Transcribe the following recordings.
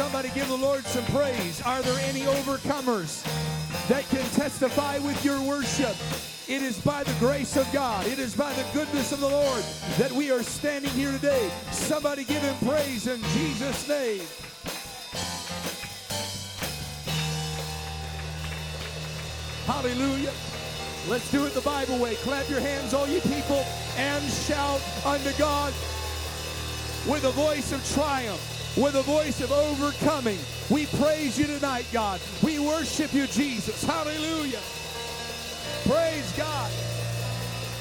Somebody give the Lord some praise. Are there any overcomers that can testify with your worship? It is by the grace of God, it is by the goodness of the Lord that we are standing here today. Somebody give him praise in Jesus' name. Hallelujah. Let's do it the Bible way. Clap your hands, all you people, and shout unto God with a voice of triumph, with a voice of overcoming. We praise you tonight, God. We worship you, Jesus. Hallelujah. Praise God.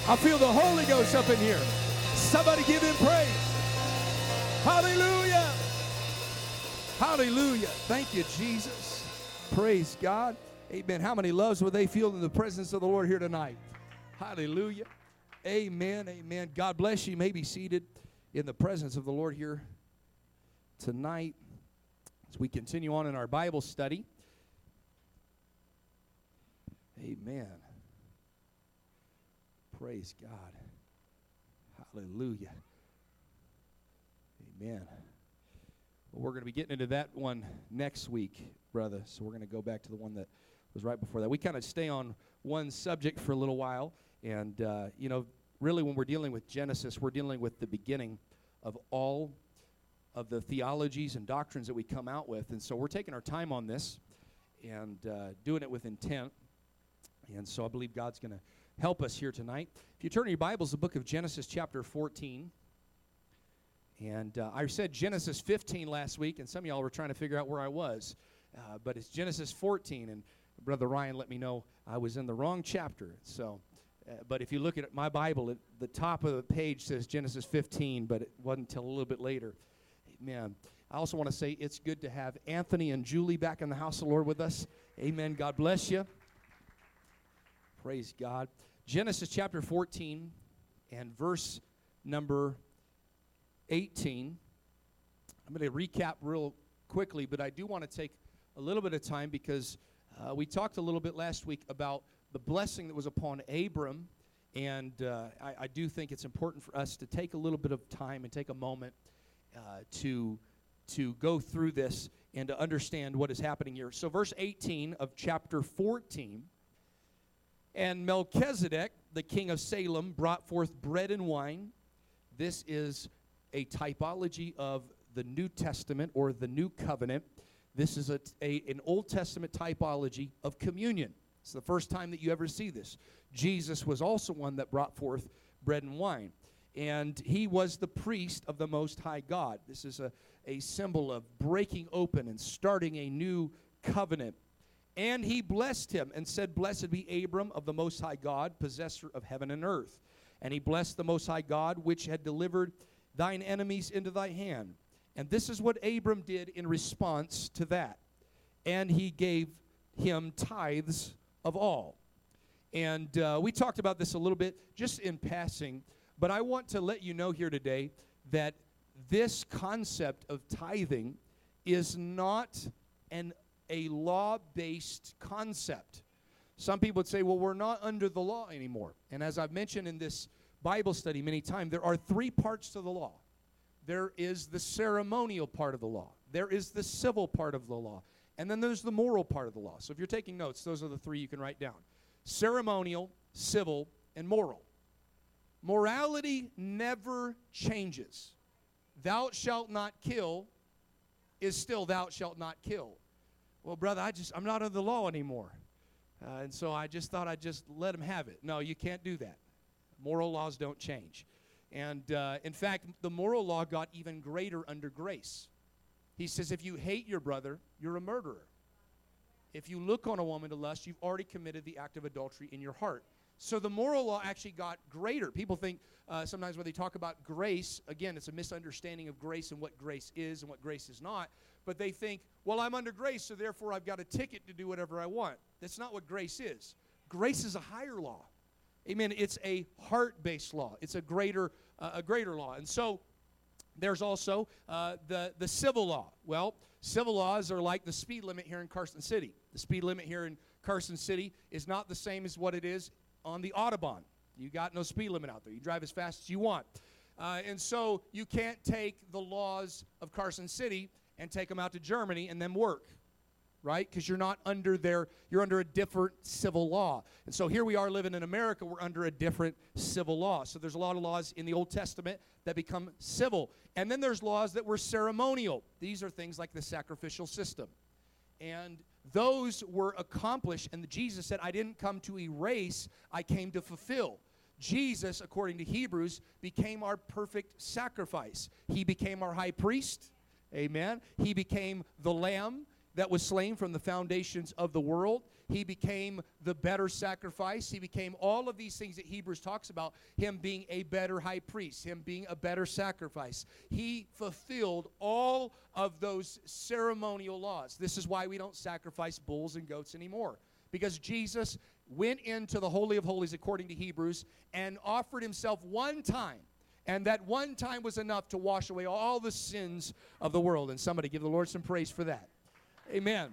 I feel the Holy Ghost up in here. Somebody give him praise. Hallelujah. Hallelujah. Thank you, Jesus. Praise God. Amen. How many loves would they feel in the presence of the Lord here tonight? Hallelujah. Amen. Amen. God bless you. you may be seated in the presence of the Lord here tonight as we continue on in our Bible study. Amen. Praise God. Hallelujah. Amen. Well, we're going to be getting into that one next week, brother. So we're going to go back to the one that was right before that. We kind of stay on one subject for a little while. And, uh, you know, really, when we're dealing with Genesis, we're dealing with the beginning of all of the theologies and doctrines that we come out with. And so we're taking our time on this and uh, doing it with intent. And so I believe God's going to help us here tonight. If you turn your Bibles, the book of Genesis, chapter 14. And uh, I said Genesis 15 last week, and some of y'all were trying to figure out where I was. Uh, but it's Genesis 14. And Brother Ryan let me know I was in the wrong chapter. So, uh, but if you look at my Bible, it, the top of the page says Genesis 15, but it wasn't until a little bit later. Amen. I also want to say it's good to have Anthony and Julie back in the house of the Lord with us. Amen. God bless you. Praise God. Genesis chapter 14 and verse number 18. I'm going to recap real quickly, but I do want to take a little bit of time because uh, we talked a little bit last week about the blessing that was upon Abram, and uh, I, I, do think it's important for us to take a little bit of time and take a moment uh, to to go through this and to understand what is happening here. So, verse 18 of chapter 14. And Melchizedek, the king of Salem, brought forth bread and wine. This is a typology of the New Testament or the New Covenant. This is a, a, an Old Testament typology of communion. It's the first time that you ever see this. Jesus was also one that brought forth bread and wine. And he was the priest of the Most High God. This is a, a symbol of breaking open and starting a new covenant. And he blessed him and said, Blessed be Abram of the Most High God, possessor of heaven and earth. And he blessed the Most High God, which had delivered thine enemies into thy hand. And this is what Abram did in response to that. And he gave him tithes of all. And uh, we talked about this a little bit just in passing, but I want to let you know here today that this concept of tithing is not an, a law based concept. Some people would say, well, we're not under the law anymore. And as I've mentioned in this Bible study many times, there are three parts to the law there is the ceremonial part of the law, there is the civil part of the law, and then there's the moral part of the law. So if you're taking notes, those are the three you can write down ceremonial, civil, and moral. Morality never changes. Thou shalt not kill is still thou shalt not kill. Well, brother, I just I'm not under the law anymore. Uh, and so I just thought I'd just let him have it. No, you can't do that. Moral laws don't change. And uh, in fact, the moral law got even greater under grace. He says, if you hate your brother, you're a murderer. If you look on a woman to lust, you've already committed the act of adultery in your heart. So the moral law actually got greater. People think uh, sometimes when they talk about grace, again, it's a misunderstanding of grace and what grace is and what grace is not. But they think, well, I'm under grace, so therefore I've got a ticket to do whatever I want. That's not what grace is. Grace is a higher law. Amen. It's a heart-based law. It's a greater uh, a greater law. And so there's also uh, the the civil law. Well, civil laws are like the speed limit here in Carson City. The speed limit here in Carson City is not the same as what it is on the Autobahn. You got no speed limit out there. You drive as fast as you want. Uh, and so you can't take the laws of Carson City and take them out to Germany and then work right because you're not under their you're under a different civil law and so here we are living in america we're under a different civil law so there's a lot of laws in the old testament that become civil and then there's laws that were ceremonial these are things like the sacrificial system and those were accomplished and jesus said i didn't come to erase i came to fulfill. Jesus according to hebrews became our perfect sacrifice. He became our high priest. Amen. He became the lamb that was slain from the foundations of the world. He became the better sacrifice. He became all of these things that Hebrews talks about, him being a better high priest, him being a better sacrifice. He fulfilled all of those ceremonial laws. This is why we don't sacrifice bulls and goats anymore. Because Jesus went into the Holy of Holies, according to Hebrews, and offered himself one time. And that one time was enough to wash away all the sins of the world. And somebody give the Lord some praise for that. Amen.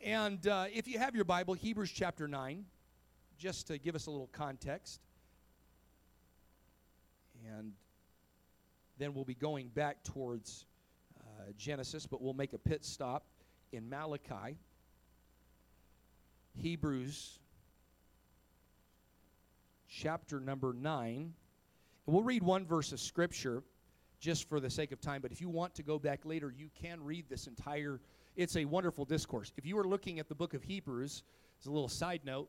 And uh, if you have your Bible, Hebrews chapter 9, just to give us a little context. And then we'll be going back towards uh, Genesis, but we'll make a pit stop in Malachi. Hebrews chapter number 9. And we'll read one verse of Scripture just for the sake of time. But if you want to go back later, you can read this entire. It's a wonderful discourse. If you are looking at the book of Hebrews, as a little side note,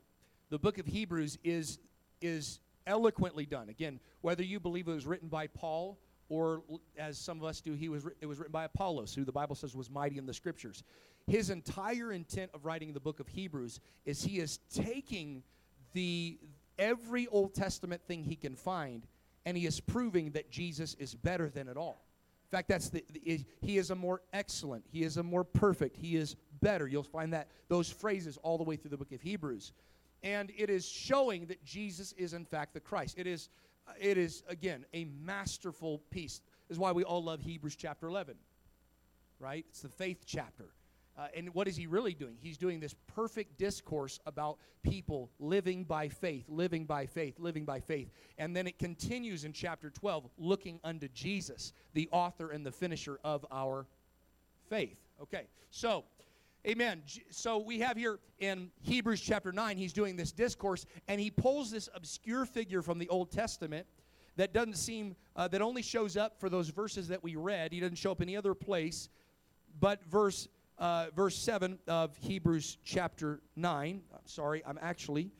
the book of Hebrews is is eloquently done. Again, whether you believe it was written by Paul or as some of us do, he was it was written by Apollos, who the Bible says was mighty in the scriptures. His entire intent of writing the book of Hebrews is he is taking the every Old Testament thing he can find and he is proving that Jesus is better than it all. In fact, that's the, the, he is a more excellent, he is a more perfect, he is better. You'll find that those phrases all the way through the book of Hebrews. And it is showing that Jesus is in fact the Christ. It is uh, it is again a masterful piece. This is why we all love Hebrews chapter 11. Right? It's the faith chapter. Uh, and what is he really doing? He's doing this perfect discourse about people living by faith, living by faith, living by faith. And then it continues in chapter 12, looking unto Jesus, the author and the finisher of our faith. Okay, so, amen. So we have here in Hebrews chapter 9, he's doing this discourse, and he pulls this obscure figure from the Old Testament that doesn't seem, uh, that only shows up for those verses that we read. He doesn't show up any other place. But verse uh, verse 7 of Hebrews chapter 9. I'm sorry, I'm actually,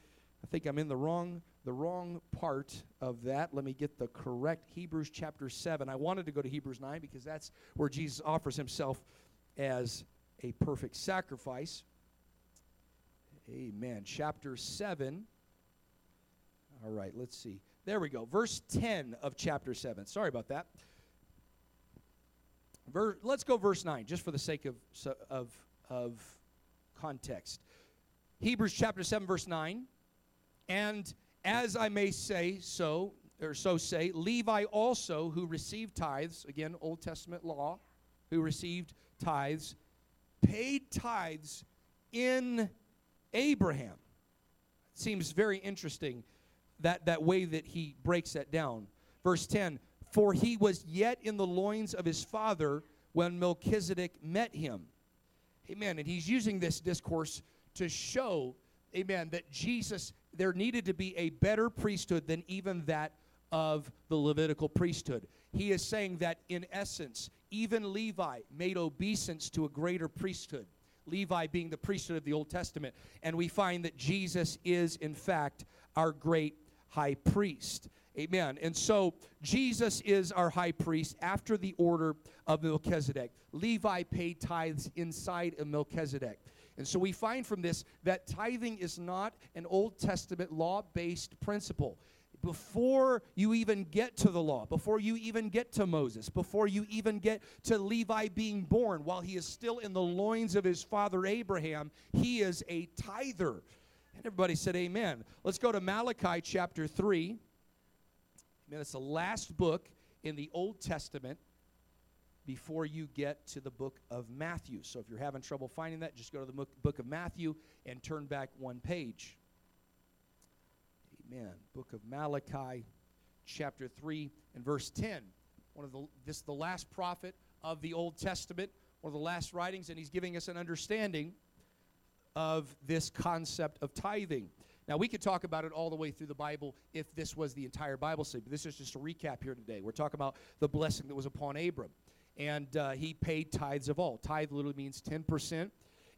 I think I'm in the wrong the wrong part of that. Let me get the correct Hebrews chapter 7. I wanted to go to Hebrews 9 because that's where Jesus offers himself as a perfect sacrifice. Amen. Chapter 7. All right, let's see. There we go. Verse 10 of chapter 7. Sorry about that. Ver, let's go verse 9, just for the sake of, of, of context. Hebrews chapter 7, verse 9. And as I may say so, or so say, Levi also, who received tithes, again, Old Testament law, who received tithes, paid tithes in Abraham. Seems very interesting that, that way that he breaks that down. Verse 10 for he was yet in the loins of his father when Melchizedek met him. Amen. And he's using this discourse to show, amen, that Jesus, there needed to be a better priesthood than even that of the Levitical priesthood. He is saying that in essence, even Levi made obeisance to a greater priesthood. Levi being the priesthood of the Old Testament. And we find that Jesus is, in fact, our great high priest. Amen. And so Jesus is our high priest after the order of Melchizedek. Levi paid tithes inside of Melchizedek. And so we find from this that tithing is not an Old Testament law based principle. Before you even get to the law, before you even get to Moses, before you even get to Levi being born, while he is still in the loins of his father Abraham, he is a tither. And everybody said, Amen. Let's go to Malachi chapter 3. Amen. It's the last book in the Old Testament before you get to the book of Matthew. So if you're having trouble finding that, just go to the book of Matthew and turn back one page. Amen. Book of Malachi, chapter 3 and verse 10. One of the this is the last prophet of the Old Testament, one of the last writings, and he's giving us an understanding of this concept of tithing. Now, we could talk about it all the way through the Bible if this was the entire Bible study, but this is just a recap here today. We're talking about the blessing that was upon Abram. And uh, he paid tithes of all. Tithe literally means 10%,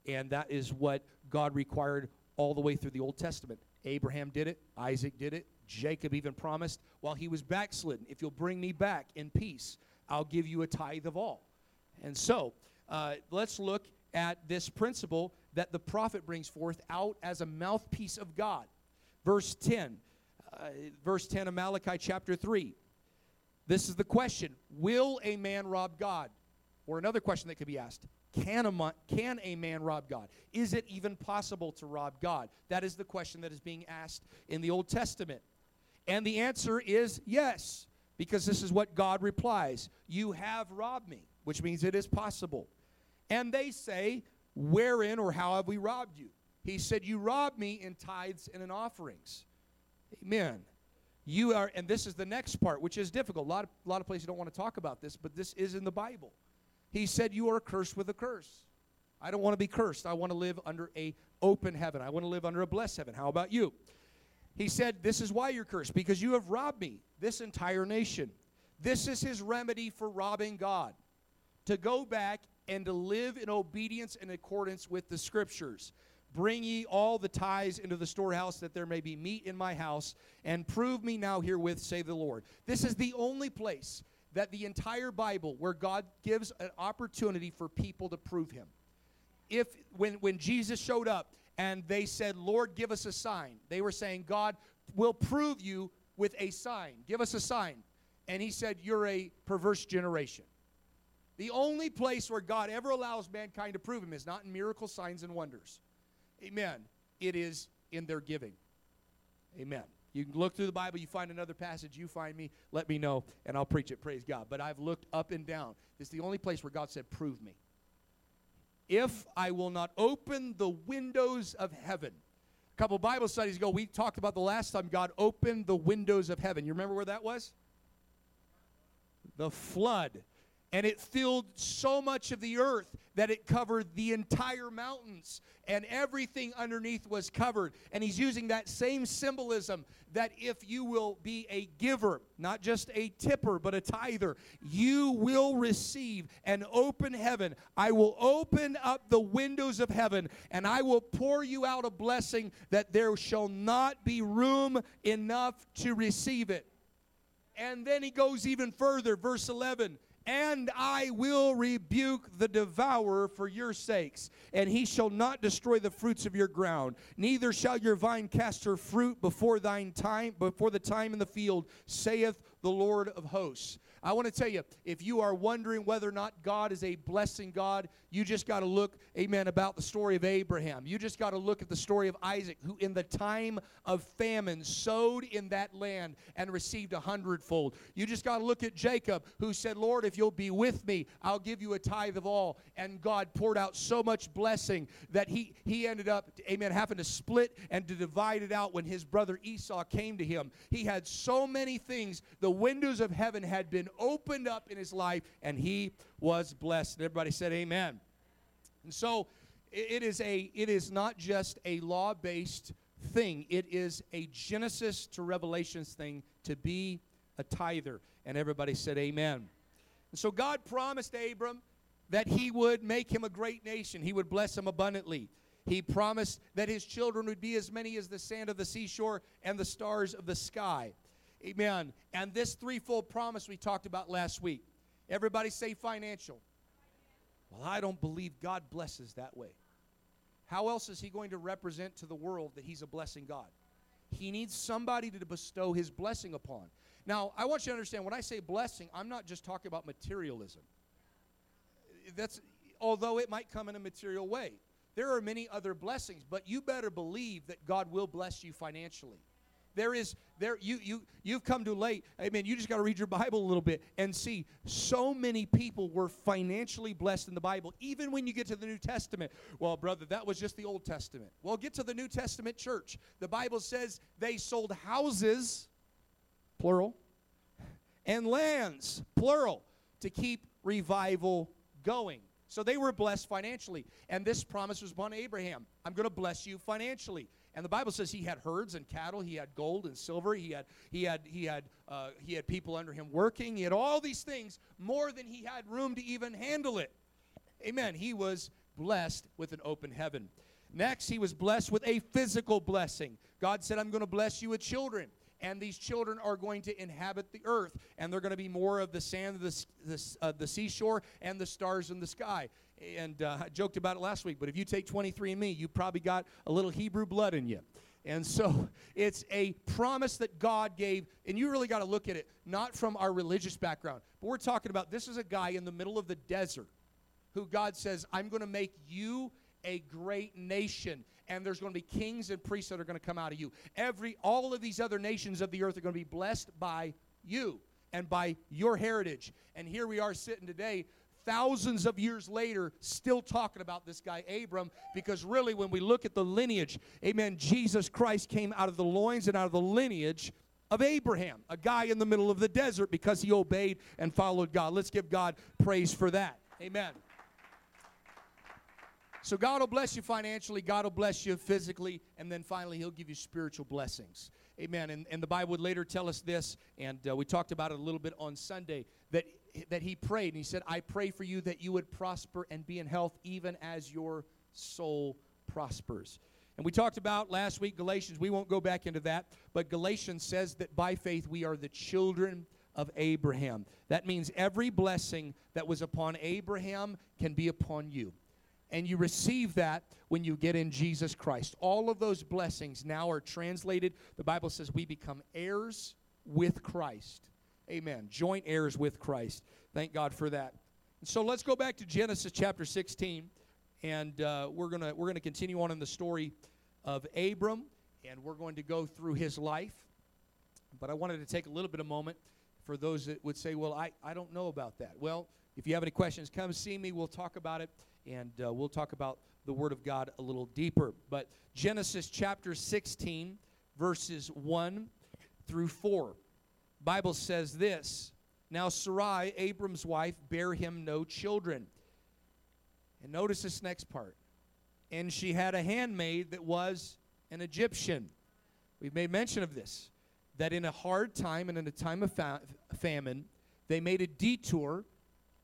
and that is what God required all the way through the Old Testament. Abraham did it, Isaac did it, Jacob even promised while he was backslidden, if you'll bring me back in peace, I'll give you a tithe of all. And so, uh, let's look at this principle that the prophet brings forth out as a mouthpiece of God. Verse 10, uh, verse 10 of Malachi chapter 3. This is the question Will a man rob God? Or another question that could be asked can a, can a man rob God? Is it even possible to rob God? That is the question that is being asked in the Old Testament. And the answer is yes, because this is what God replies You have robbed me, which means it is possible. And they say, Wherein or how have we robbed you? He said, You robbed me in tithes and in offerings. Amen. You are, and this is the next part, which is difficult. A lot of, a lot of places don't want to talk about this, but this is in the Bible. He said, You are cursed with a curse. I don't want to be cursed. I want to live under a open heaven. I want to live under a blessed heaven. How about you? He said, This is why you're cursed, because you have robbed me, this entire nation. This is his remedy for robbing God. To go back and to live in obedience and accordance with the scriptures. Bring ye all the tithes into the storehouse, that there may be meat in my house, and prove me now herewith, say the Lord. This is the only place that the entire Bible where God gives an opportunity for people to prove him. If when when Jesus showed up and they said, "Lord, give us a sign." They were saying, "God will prove you with a sign. Give us a sign." And he said, "You're a perverse generation." The only place where God ever allows mankind to prove him is not in miracle signs and wonders. Amen. It is in their giving. Amen. You can look through the Bible, you find another passage, you find me, let me know, and I'll preach it. Praise God. But I've looked up and down. It's the only place where God said, Prove me. If I will not open the windows of heaven. A couple Bible studies ago, we talked about the last time God opened the windows of heaven. You remember where that was? The flood and it filled so much of the earth that it covered the entire mountains and everything underneath was covered. And he's using that same symbolism that if you will be a giver not just a tipper but a tither you will receive an open heaven. I will open up the windows of heaven and i will pour you out a blessing that there shall not be room enough to receive it. And then he goes even further verse 11 and I will rebuke the devourer for your sakes, and he shall not destroy the fruits of your ground. Neither shall your vine cast her fruit before thine time, before the time in the field, saith the Lord of hosts. I want to tell you, if you are wondering whether or not God is a blessing God, you just got to look, amen, about the story of Abraham. You just got to look at the story of Isaac, who in the time of famine sowed in that land and received a hundredfold. You just got to look at Jacob, who said, Lord, if you'll be with me, I'll give you a tithe of all. And God poured out so much blessing that he, he ended up, amen, having to split and to divide it out when his brother Esau came to him. He had so many things. The windows of heaven had been opened up in his life, and he was blessed. And everybody said, Amen. And so it is a it is not just a law-based thing. It is a Genesis to Revelations thing to be a tither. And everybody said, Amen. And so God promised Abram that he would make him a great nation. He would bless him abundantly. He promised that his children would be as many as the sand of the seashore and the stars of the sky. Amen. And this threefold promise we talked about last week. Everybody say financial. Well, I don't believe God blesses that way. How else is he going to represent to the world that he's a blessing God? He needs somebody to bestow his blessing upon. Now, I want you to understand when I say blessing, I'm not just talking about materialism. That's although it might come in a material way. There are many other blessings, but you better believe that God will bless you financially. There is there you you you've come too late. Amen. You just got to read your Bible a little bit and see so many people were financially blessed in the Bible. Even when you get to the New Testament, well, brother, that was just the Old Testament. Well, get to the New Testament church. The Bible says they sold houses, plural, and lands, plural, to keep revival going. So they were blessed financially. And this promise was upon Abraham I'm going to bless you financially. And the Bible says he had herds and cattle, he had gold and silver, he had he had he had uh, he had people under him working, he had all these things more than he had room to even handle it. Amen. He was blessed with an open heaven. Next, he was blessed with a physical blessing. God said, "I'm going to bless you with children." and these children are going to inhabit the earth, and they're going to be more of the sand of the, the, uh, the seashore and the stars in the sky. And uh, I joked about it last week, but if you take 23andMe, you probably got a little Hebrew blood in you. And so it's a promise that God gave, and you really got to look at it not from our religious background, but we're talking about this is a guy in the middle of the desert who God says, I'm going to make you a great nation and there's going to be kings and priests that are going to come out of you. Every all of these other nations of the earth are going to be blessed by you and by your heritage. And here we are sitting today thousands of years later still talking about this guy Abram because really when we look at the lineage, amen, Jesus Christ came out of the loins and out of the lineage of Abraham, a guy in the middle of the desert because he obeyed and followed God. Let's give God praise for that. Amen. So God will bless you financially, God will bless you physically, and then finally He'll give you spiritual blessings. Amen. And, and the Bible would later tell us this, and uh, we talked about it a little bit on Sunday, that, that He prayed, and He said, I pray for you that you would prosper and be in health even as your soul prospers. And we talked about last week Galatians. We won't go back into that, but Galatians says that by faith we are the children of Abraham. That means every blessing that was upon Abraham can be upon you. And you receive that when you get in Jesus Christ. All of those blessings now are translated. The Bible says we become heirs with Christ. Amen. Joint heirs with Christ. Thank God for that. So let's go back to Genesis chapter 16, and uh, we're gonna we're gonna continue on in the story of Abram, and we're going to go through his life. But I wanted to take a little bit of moment for those that would say, "Well, I I don't know about that." Well, if you have any questions, come see me. We'll talk about it and uh, we'll talk about the Word of God a little deeper. But Genesis chapter 16, verses 1 through 4. Bible says this Now Sarai, Abram's wife, bare him no children. And notice this next part. And she had a handmaid that was an Egyptian. We've made mention of this. That in a hard time and in a time of fa- famine, they made a detour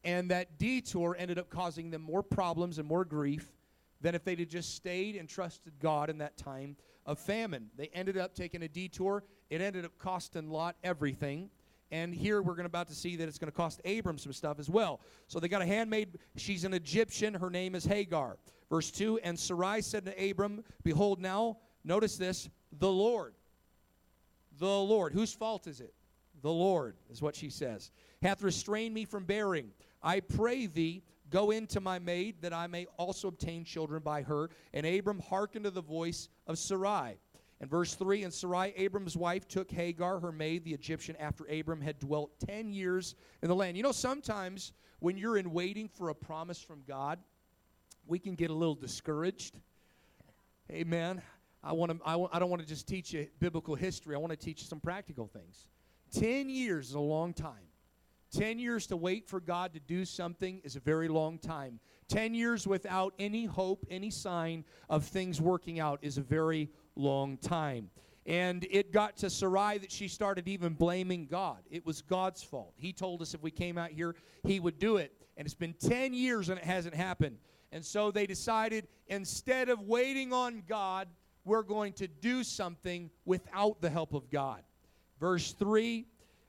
and that detour ended up causing them more problems and more grief than if they'd just stayed and trusted God in that time of famine. They ended up taking a detour. It ended up costing Lot everything. And here we're going about to see that it's going to cost Abram some stuff as well. So they got a handmaid. She's an Egyptian. Her name is Hagar. Verse 2 And Sarai said to Abram, Behold, now, notice this, the Lord. The Lord. Whose fault is it? The Lord, is what she says. Hath restrained me from bearing. I pray thee, go into my maid, that I may also obtain children by her. And Abram hearkened to the voice of Sarai. And verse 3 And Sarai, Abram's wife, took Hagar, her maid, the Egyptian, after Abram had dwelt 10 years in the land. You know, sometimes when you're in waiting for a promise from God, we can get a little discouraged. Amen. I, want to, I, I don't want to just teach you biblical history, I want to teach you some practical things. 10 years is a long time. 10 years to wait for God to do something is a very long time. 10 years without any hope, any sign of things working out is a very long time. And it got to Sarai that she started even blaming God. It was God's fault. He told us if we came out here, He would do it. And it's been 10 years and it hasn't happened. And so they decided instead of waiting on God, we're going to do something without the help of God. Verse 3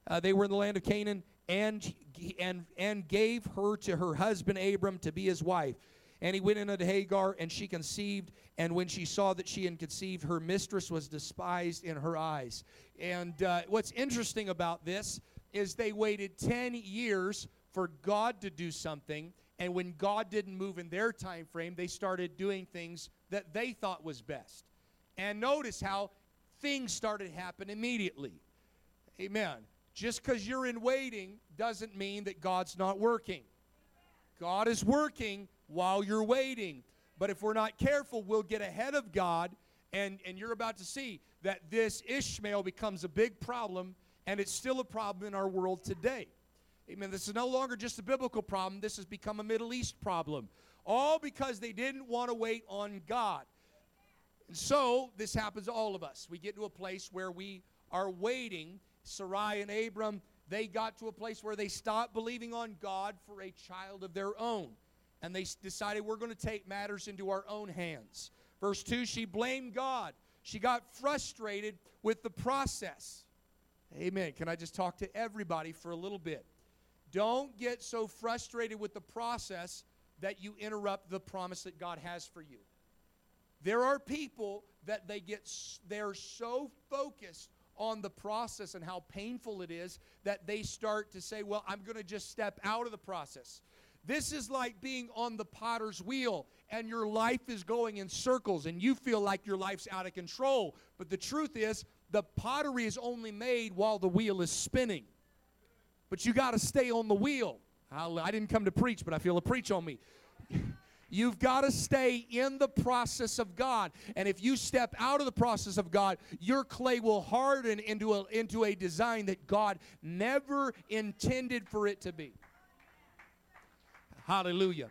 uh, they were in the land of Canaan and, and, and gave her to her husband Abram to be his wife. And he went in unto Hagar, and she conceived. And when she saw that she had conceived, her mistress was despised in her eyes. And uh, what's interesting about this is they waited 10 years for God to do something. And when God didn't move in their time frame, they started doing things that they thought was best. And notice how things started to happen immediately. Amen. Just because you're in waiting doesn't mean that God's not working. God is working while you're waiting. But if we're not careful, we'll get ahead of God, and, and you're about to see that this Ishmael becomes a big problem, and it's still a problem in our world today. Amen. This is no longer just a biblical problem, this has become a Middle East problem. All because they didn't want to wait on God. And so this happens to all of us. We get to a place where we are waiting. Sarai and Abram, they got to a place where they stopped believing on God for a child of their own. And they decided we're going to take matters into our own hands. Verse 2 she blamed God. She got frustrated with the process. Amen. Can I just talk to everybody for a little bit? Don't get so frustrated with the process that you interrupt the promise that God has for you. There are people that they get they're so focused on the process and how painful it is that they start to say, "Well, I'm going to just step out of the process." This is like being on the potter's wheel and your life is going in circles and you feel like your life's out of control. But the truth is, the pottery is only made while the wheel is spinning. But you got to stay on the wheel. I didn't come to preach, but I feel a preach on me. You've got to stay in the process of God. And if you step out of the process of God, your clay will harden into a, into a design that God never intended for it to be. Hallelujah.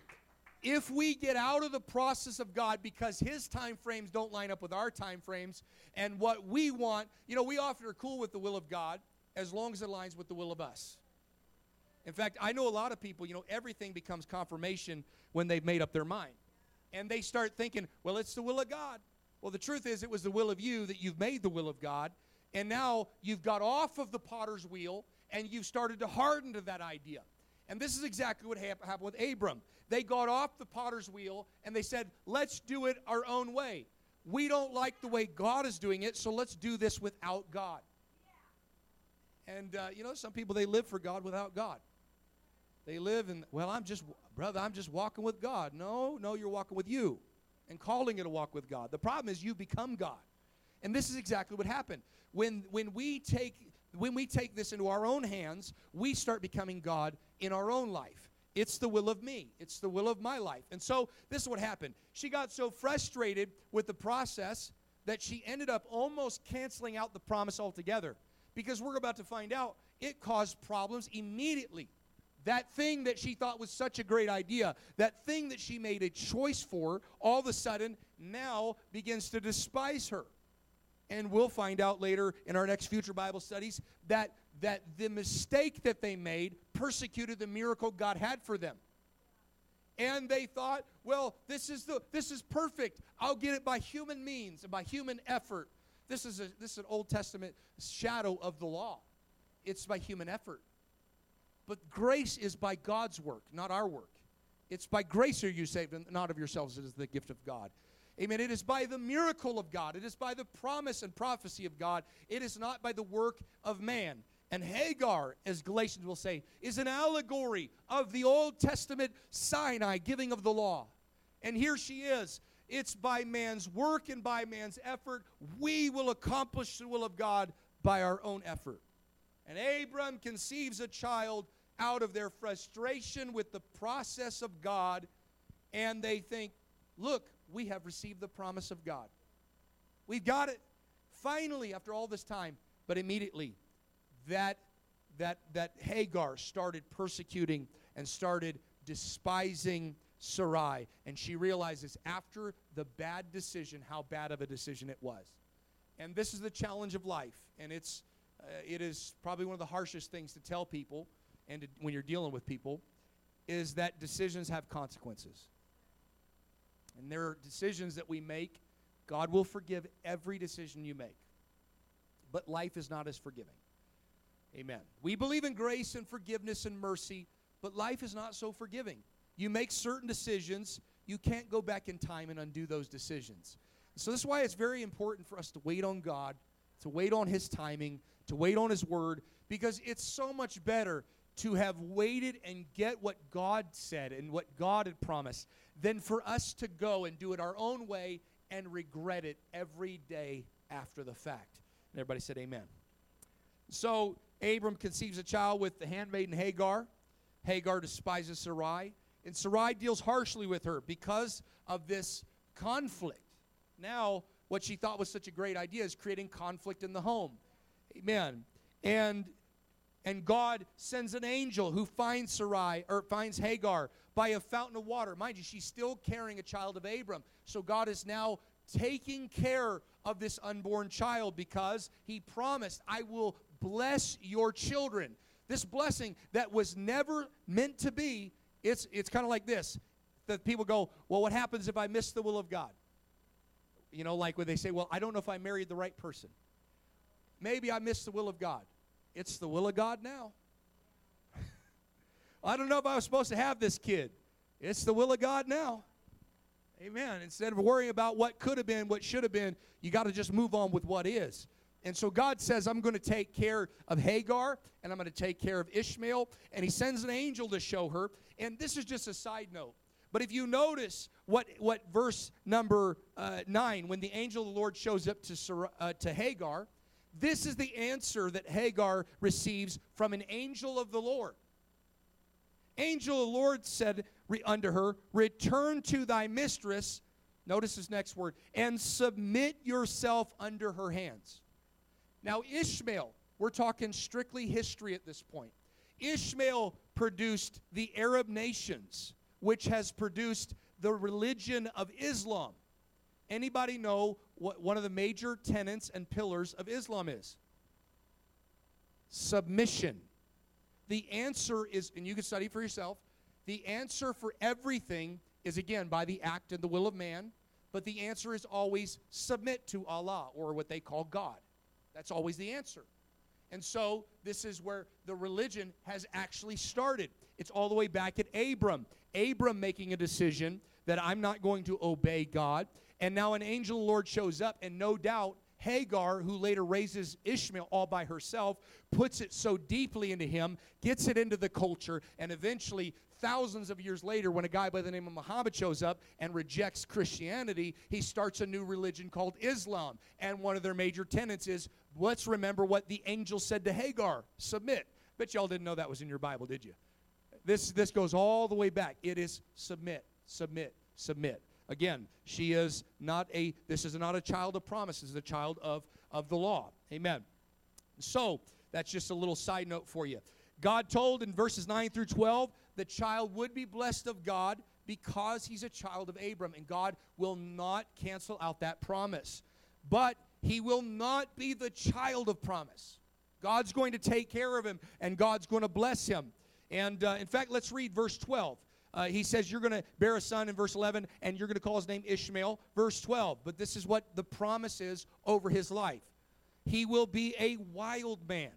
If we get out of the process of God because his time frames don't line up with our time frames and what we want, you know, we often are cool with the will of God as long as it aligns with the will of us. In fact, I know a lot of people, you know, everything becomes confirmation when they've made up their mind. And they start thinking, well, it's the will of God. Well, the truth is, it was the will of you that you've made the will of God. And now you've got off of the potter's wheel and you've started to harden to that idea. And this is exactly what happened with Abram. They got off the potter's wheel and they said, let's do it our own way. We don't like the way God is doing it, so let's do this without God. And, uh, you know, some people, they live for God without God. They live in, well, I'm just, brother, I'm just walking with God. No, no, you're walking with you and calling it a walk with God. The problem is you become God. And this is exactly what happened. When, when, we take, when we take this into our own hands, we start becoming God in our own life. It's the will of me. It's the will of my life. And so this is what happened. She got so frustrated with the process that she ended up almost canceling out the promise altogether. Because we're about to find out it caused problems immediately that thing that she thought was such a great idea, that thing that she made a choice for, all of a sudden now begins to despise her. And we'll find out later in our next future Bible studies that, that the mistake that they made persecuted the miracle God had for them. And they thought, well, this is, the, this is perfect. I'll get it by human means and by human effort. This is, a, this is an Old Testament shadow of the law. It's by human effort. But grace is by God's work, not our work. It's by grace are you saved, and not of yourselves. It is the gift of God. Amen. It is by the miracle of God. It is by the promise and prophecy of God. It is not by the work of man. And Hagar, as Galatians will say, is an allegory of the Old Testament Sinai giving of the law. And here she is. It's by man's work and by man's effort. We will accomplish the will of God by our own effort. And Abram conceives a child out of their frustration with the process of God, and they think, look, we have received the promise of God. We've got it. Finally, after all this time, but immediately, that, that, that Hagar started persecuting and started despising Sarai. And she realizes after the bad decision how bad of a decision it was. And this is the challenge of life. And it's Uh, it is probably one of the harshest things to tell people and to, when you're dealing with people is that decisions have consequences. And there are decisions that we make. God will forgive every decision you make. But life is not as forgiving. Amen. We believe in grace and forgiveness and mercy, but life is not so forgiving. You make certain decisions, you can't go back in time and undo those decisions. So, this is why it's very important for us to wait on God, to wait on His timing, to wait on His Word, because it's so much better to have waited and get what God said and what God had promised than for us to go and do it our own way and regret it every day after the fact. And everybody said, Amen. So Abram conceives a child with the handmaiden Hagar. Hagar despises Sarai, and Sarai deals harshly with her because of this conflict. Now, what she thought was such a great idea is creating conflict in the home. Amen. And and God sends an angel who finds Sarai or finds Hagar by a fountain of water. Mind you, she's still carrying a child of Abram. So God is now taking care of this unborn child because he promised, I will bless your children. This blessing that was never meant to be, it's, it's kind of like this. That people go, Well, what happens if I miss the will of God? You know, like when they say, Well, I don't know if I married the right person. Maybe I missed the will of God. It's the will of God now. I don't know if I was supposed to have this kid. It's the will of God now. Amen. Instead of worrying about what could have been, what should have been, you got to just move on with what is. And so God says, I'm going to take care of Hagar and I'm going to take care of Ishmael. And he sends an angel to show her. And this is just a side note. But if you notice what, what verse number uh, 9, when the angel of the Lord shows up to, uh, to Hagar, this is the answer that Hagar receives from an angel of the Lord. Angel of the Lord said unto her, Return to thy mistress, notice his next word, and submit yourself under her hands. Now, Ishmael, we're talking strictly history at this point. Ishmael produced the Arab nations, which has produced the religion of Islam. Anybody know what one of the major tenets and pillars of Islam is? Submission. The answer is, and you can study for yourself, the answer for everything is again by the act and the will of man, but the answer is always submit to Allah or what they call God. That's always the answer. And so this is where the religion has actually started. It's all the way back at Abram. Abram making a decision that I'm not going to obey God. And now an angel of the Lord shows up, and no doubt Hagar, who later raises Ishmael all by herself, puts it so deeply into him, gets it into the culture, and eventually, thousands of years later, when a guy by the name of Muhammad shows up and rejects Christianity, he starts a new religion called Islam. And one of their major tenets is let's remember what the angel said to Hagar submit. Bet y'all didn't know that was in your Bible, did you? This, this goes all the way back. It is submit, submit, submit. Again, she is not a, this is not a child of promise, this is a child of, of the law. Amen. So, that's just a little side note for you. God told in verses 9 through 12, the child would be blessed of God because he's a child of Abram, and God will not cancel out that promise. But he will not be the child of promise. God's going to take care of him, and God's going to bless him. And uh, in fact, let's read verse 12. Uh, he says, You're going to bear a son in verse 11, and you're going to call his name Ishmael, verse 12. But this is what the promise is over his life. He will be a wild man.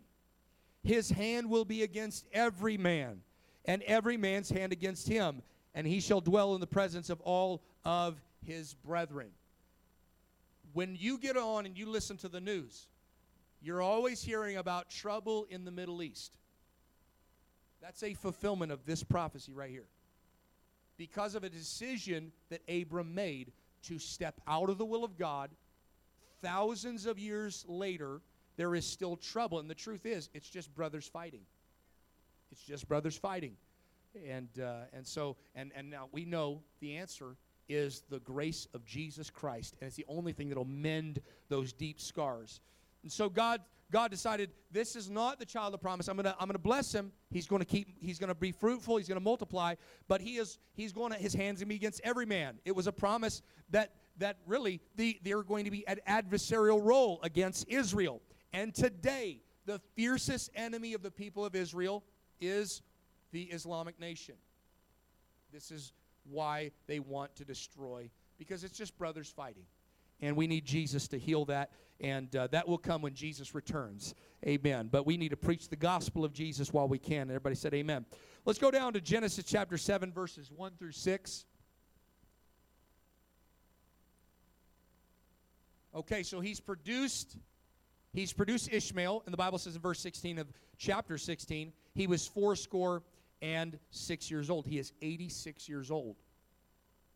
His hand will be against every man, and every man's hand against him. And he shall dwell in the presence of all of his brethren. When you get on and you listen to the news, you're always hearing about trouble in the Middle East. That's a fulfillment of this prophecy right here because of a decision that Abram made to step out of the will of God. Thousands of years later, there is still trouble. And the truth is, it's just brothers fighting. It's just brothers fighting. And, uh, and so, and, and now we know the answer is the grace of Jesus Christ. And it's the only thing that'll mend those deep scars. And so God God decided this is not the child of promise. I'm gonna I'm gonna bless him. He's gonna keep. He's gonna be fruitful. He's gonna multiply. But he is he's going to his hands gonna be against every man. It was a promise that that really the, they're going to be an adversarial role against Israel. And today, the fiercest enemy of the people of Israel is the Islamic nation. This is why they want to destroy because it's just brothers fighting. And we need Jesus to heal that and uh, that will come when Jesus returns. Amen. But we need to preach the gospel of Jesus while we can. Everybody said amen. Let's go down to Genesis chapter 7, verses 1 through 6. Okay, so he's produced he's produced Ishmael, and the Bible says in verse 16 of chapter 16, he was fourscore and six years old. He is 86 years old.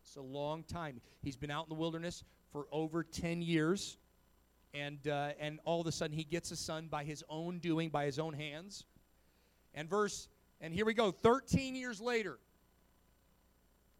It's a long time. He's been out in the wilderness for over 10 years and uh, and all of a sudden he gets a son by his own doing, by his own hands. And verse and here we go, 13 years later.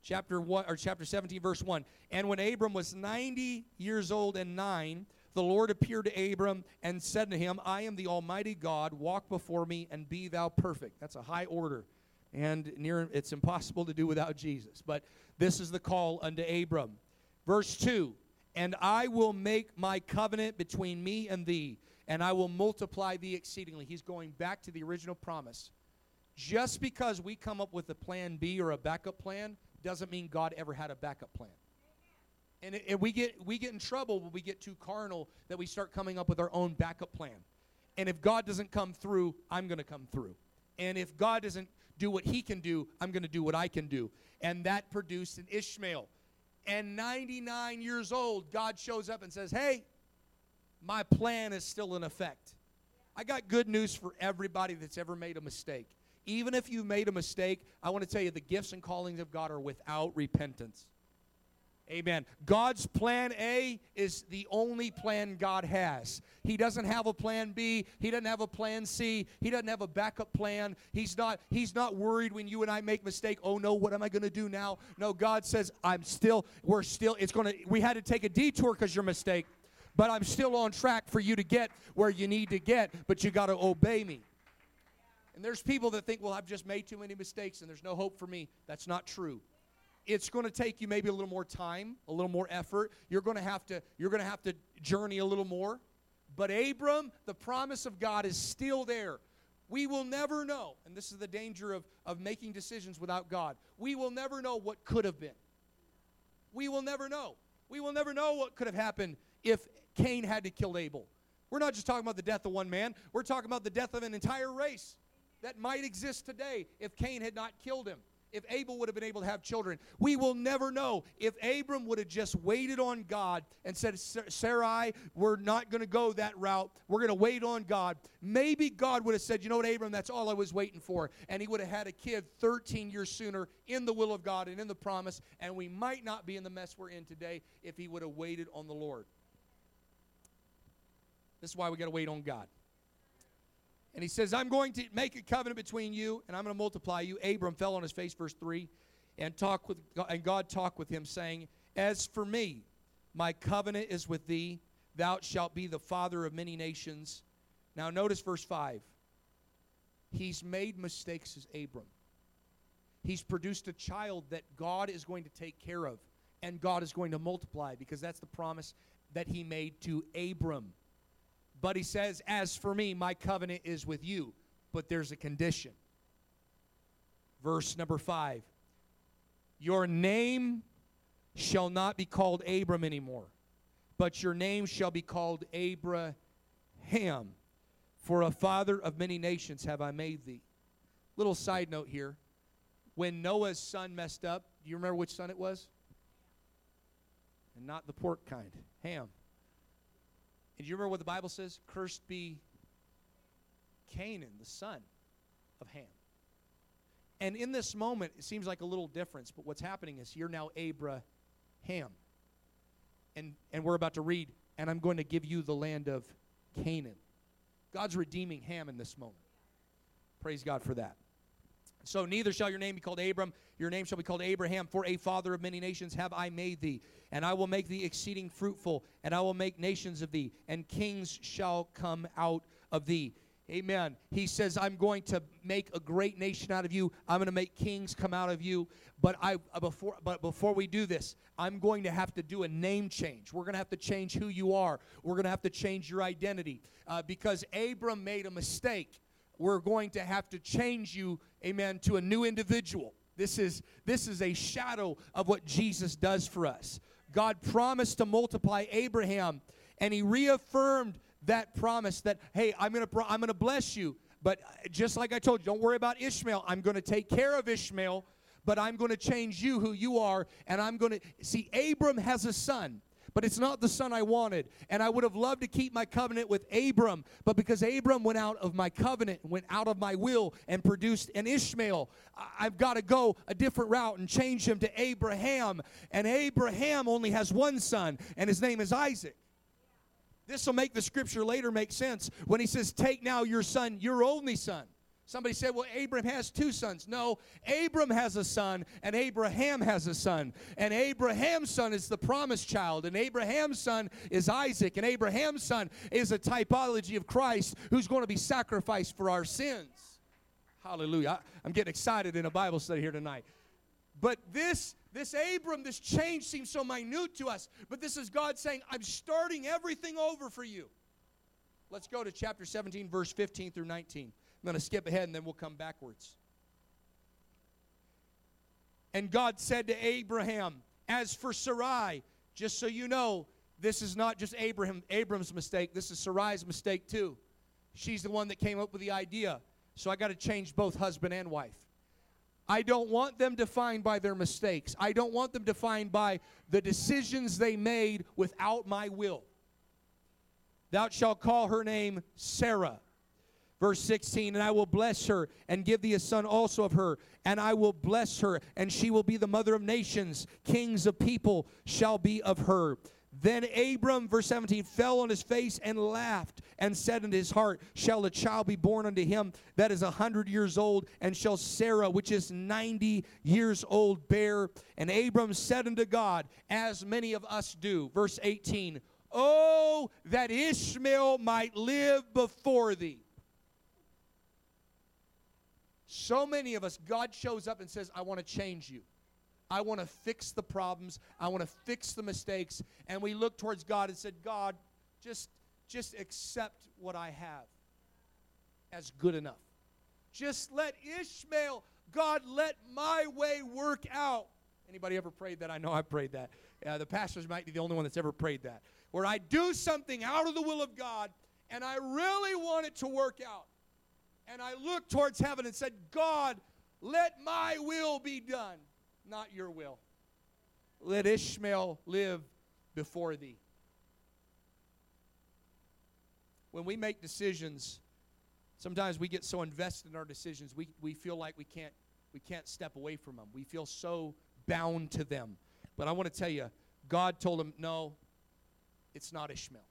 Chapter 1 or chapter 17 verse 1. And when Abram was 90 years old and 9, the Lord appeared to Abram and said to him, I am the Almighty God, walk before me and be thou perfect. That's a high order. And near it's impossible to do without Jesus. But this is the call unto Abram. Verse 2 And I will make my covenant between me and thee, and I will multiply thee exceedingly. He's going back to the original promise. Just because we come up with a plan B or a backup plan doesn't mean God ever had a backup plan. And, it, and we get we get in trouble when we get too carnal that we start coming up with our own backup plan. And if God doesn't come through, I'm going to come through. And if God doesn't do what he can do, I'm going to do what I can do. And that produced an Ishmael. And 99 years old, God shows up and says, "Hey, my plan is still in effect." I got good news for everybody that's ever made a mistake. Even if you made a mistake, I want to tell you the gifts and callings of God are without repentance. Amen. God's plan A is the only plan God has. He doesn't have a plan B, he doesn't have a plan C, he doesn't have a backup plan. He's not he's not worried when you and I make mistake, "Oh no, what am I going to do now?" No, God says, "I'm still we're still it's going to we had to take a detour cuz your mistake, but I'm still on track for you to get where you need to get, but you got to obey me." And there's people that think, "Well, I've just made too many mistakes and there's no hope for me." That's not true it's going to take you maybe a little more time, a little more effort. You're going to have to you're going to have to journey a little more. But Abram, the promise of God is still there. We will never know, and this is the danger of, of making decisions without God. We will never know what could have been. We will never know. We will never know what could have happened if Cain had to kill Abel. We're not just talking about the death of one man, we're talking about the death of an entire race that might exist today if Cain had not killed him if Abel would have been able to have children. We will never know. If Abram would have just waited on God and said, Sarai, we're not going to go that route. We're going to wait on God. Maybe God would have said, you know what, Abram, that's all I was waiting for. And he would have had a kid 13 years sooner in the will of God and in the promise. And we might not be in the mess we're in today if he would have waited on the Lord. This is why we got to wait on God. And he says, I'm going to make a covenant between you and I'm going to multiply you. Abram fell on his face, verse 3, and talk with and God talked with him, saying, As for me, my covenant is with thee, thou shalt be the father of many nations. Now notice verse 5. He's made mistakes as Abram. He's produced a child that God is going to take care of, and God is going to multiply because that's the promise that he made to Abram. But he says, As for me, my covenant is with you. But there's a condition. Verse number five Your name shall not be called Abram anymore, but your name shall be called Abraham. For a father of many nations have I made thee. Little side note here. When Noah's son messed up, do you remember which son it was? And not the pork kind, Ham. And you remember what the Bible says? Cursed be Canaan, the son of Ham. And in this moment, it seems like a little difference, but what's happening is you're now Abraham. And, and we're about to read, and I'm going to give you the land of Canaan. God's redeeming Ham in this moment. Praise God for that. So neither shall your name be called Abram, your name shall be called Abraham, for a father of many nations have I made thee. And I will make thee exceeding fruitful, and I will make nations of thee, and kings shall come out of thee. Amen. He says, I'm going to make a great nation out of you. I'm going to make kings come out of you. But I uh, before but before we do this, I'm going to have to do a name change. We're going to have to change who you are. We're going to have to change your identity uh, because Abram made a mistake we're going to have to change you, amen, to a new individual. This is this is a shadow of what Jesus does for us. God promised to multiply Abraham and he reaffirmed that promise that hey, I'm going to I'm going to bless you. But uh, just like I told you, don't worry about Ishmael. I'm going to take care of Ishmael, but I'm going to change you who you are and I'm going to see Abram has a son but it's not the son I wanted. And I would have loved to keep my covenant with Abram, but because Abram went out of my covenant, went out of my will, and produced an Ishmael, I've got to go a different route and change him to Abraham. And Abraham only has one son, and his name is Isaac. This will make the scripture later make sense when he says, Take now your son, your only son. Somebody said, well, Abram has two sons. No, Abram has a son, and Abraham has a son. And Abraham's son is the promised child, and Abraham's son is Isaac, and Abraham's son is a typology of Christ who's going to be sacrificed for our sins. Hallelujah. I'm getting excited in a Bible study here tonight. But this this Abram, this change seems so minute to us, but this is God saying, I'm starting everything over for you. Let's go to chapter 17, verse 15 through 19. I'm going to skip ahead and then we'll come backwards. And God said to Abraham, As for Sarai, just so you know, this is not just Abraham, Abram's mistake, this is Sarai's mistake too. She's the one that came up with the idea. So I got to change both husband and wife. I don't want them defined by their mistakes. I don't want them defined by the decisions they made without my will. Thou shalt call her name Sarah. Verse 16, and I will bless her and give thee a son also of her, and I will bless her, and she will be the mother of nations. Kings of people shall be of her. Then Abram, verse 17, fell on his face and laughed and said in his heart, Shall a child be born unto him that is a hundred years old? And shall Sarah, which is ninety years old, bear? And Abram said unto God, As many of us do. Verse 18, Oh, that Ishmael might live before thee. So many of us, God shows up and says, I want to change you. I want to fix the problems. I want to fix the mistakes. And we look towards God and said, God, just, just accept what I have as good enough. Just let Ishmael, God, let my way work out. Anybody ever prayed that? I know I prayed that. Uh, the pastors might be the only one that's ever prayed that. Where I do something out of the will of God and I really want it to work out. And I looked towards heaven and said, God, let my will be done not your will. Let Ishmael live before thee. When we make decisions, sometimes we get so invested in our decisions, we, we feel like we can't, we can't step away from them. We feel so bound to them. But I want to tell you, God told him, no, it's not Ishmael.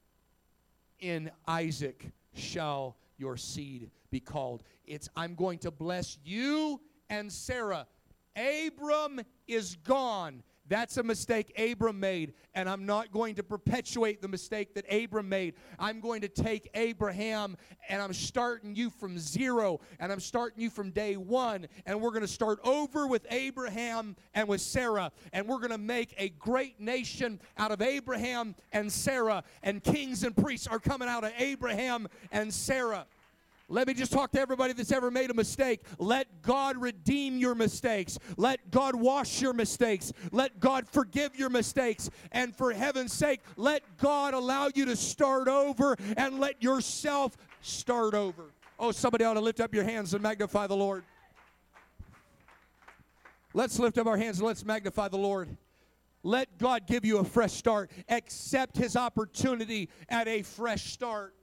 In Isaac shall your seed be called. It's I'm going to bless you and Sarah Abram is gone. That's a mistake Abram made, and I'm not going to perpetuate the mistake that Abram made. I'm going to take Abraham and I'm starting you from zero, and I'm starting you from day one, and we're going to start over with Abraham and with Sarah, and we're going to make a great nation out of Abraham and Sarah, and kings and priests are coming out of Abraham and Sarah. Let me just talk to everybody that's ever made a mistake. Let God redeem your mistakes. Let God wash your mistakes. Let God forgive your mistakes. And for heaven's sake, let God allow you to start over and let yourself start over. Oh, somebody ought to lift up your hands and magnify the Lord. Let's lift up our hands and let's magnify the Lord. Let God give you a fresh start. Accept His opportunity at a fresh start.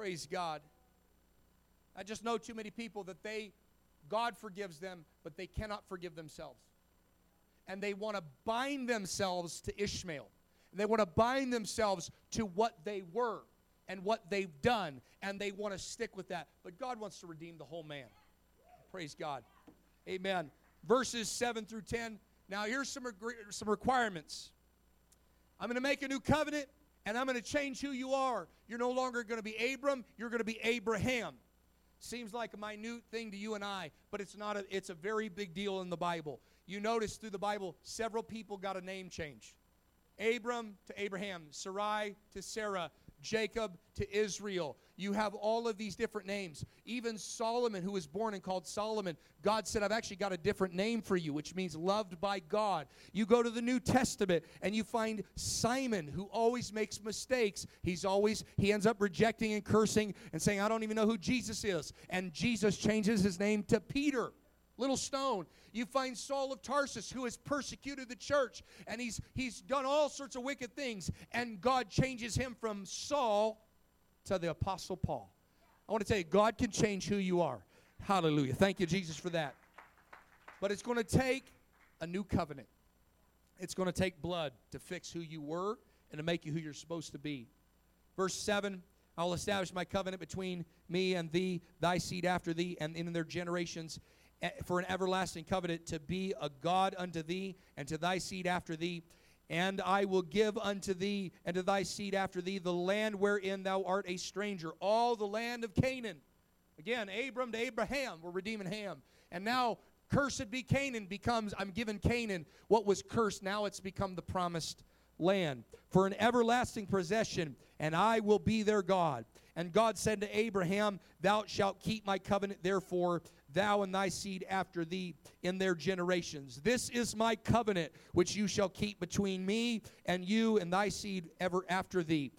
Praise God. I just know too many people that they, God forgives them, but they cannot forgive themselves. And they want to bind themselves to Ishmael. They want to bind themselves to what they were and what they've done, and they want to stick with that. But God wants to redeem the whole man. Praise God. Amen. Verses 7 through 10. Now, here's some, some requirements. I'm going to make a new covenant and I'm going to change who you are. You're no longer going to be Abram, you're going to be Abraham. Seems like a minute thing to you and I, but it's not a, it's a very big deal in the Bible. You notice through the Bible, several people got a name change. Abram to Abraham, Sarai to Sarah, Jacob to Israel. You have all of these different names. Even Solomon, who was born and called Solomon, God said, I've actually got a different name for you, which means loved by God. You go to the New Testament and you find Simon, who always makes mistakes. He's always, he ends up rejecting and cursing and saying, I don't even know who Jesus is. And Jesus changes his name to Peter little stone. You find Saul of Tarsus who has persecuted the church and he's he's done all sorts of wicked things and God changes him from Saul to the apostle Paul. I want to tell you God can change who you are. Hallelujah. Thank you Jesus for that. But it's going to take a new covenant. It's going to take blood to fix who you were and to make you who you're supposed to be. Verse 7 I'll establish my covenant between me and thee, thy seed after thee, and in their generations, for an everlasting covenant to be a God unto thee and to thy seed after thee. And I will give unto thee and to thy seed after thee the land wherein thou art a stranger, all the land of Canaan. Again, Abram to Abraham, we're redeeming Ham. And now, cursed be Canaan becomes, I'm giving Canaan what was cursed. Now it's become the promised land for an everlasting possession, and I will be their God. And God said to Abraham, Thou shalt keep my covenant, therefore, thou and thy seed after thee in their generations. This is my covenant which you shall keep between me and you and thy seed ever after thee.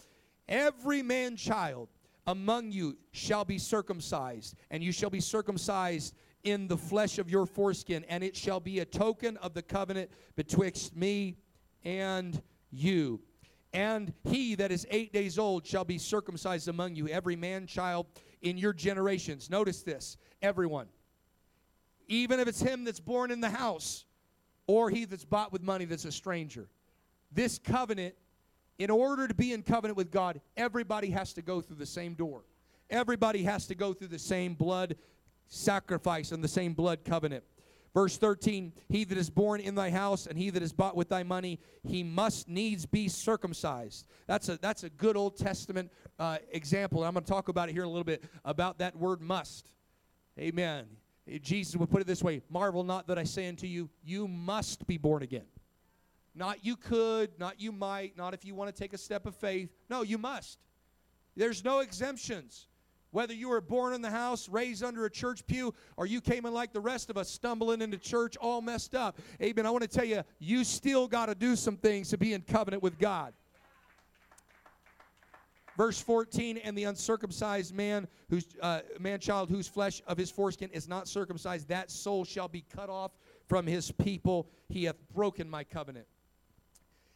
Every man child among you shall be circumcised, and you shall be circumcised in the flesh of your foreskin, and it shall be a token of the covenant betwixt me and you. And he that is eight days old shall be circumcised among you, every man child in your generations. Notice this, everyone. Even if it's him that's born in the house, or he that's bought with money that's a stranger. This covenant, in order to be in covenant with God, everybody has to go through the same door. Everybody has to go through the same blood sacrifice and the same blood covenant. Verse 13, he that is born in thy house and he that is bought with thy money, he must needs be circumcised. That's a, that's a good Old Testament uh, example. I'm going to talk about it here in a little bit about that word must. Amen. Jesus would put it this way Marvel not that I say unto you, you must be born again. Not you could, not you might, not if you want to take a step of faith. No, you must. There's no exemptions. Whether you were born in the house, raised under a church pew, or you came in like the rest of us, stumbling into church all messed up. Amen. I want to tell you, you still got to do some things to be in covenant with God. Verse 14, and the uncircumcised man, whose uh, man child whose flesh of his foreskin is not circumcised, that soul shall be cut off from his people. He hath broken my covenant.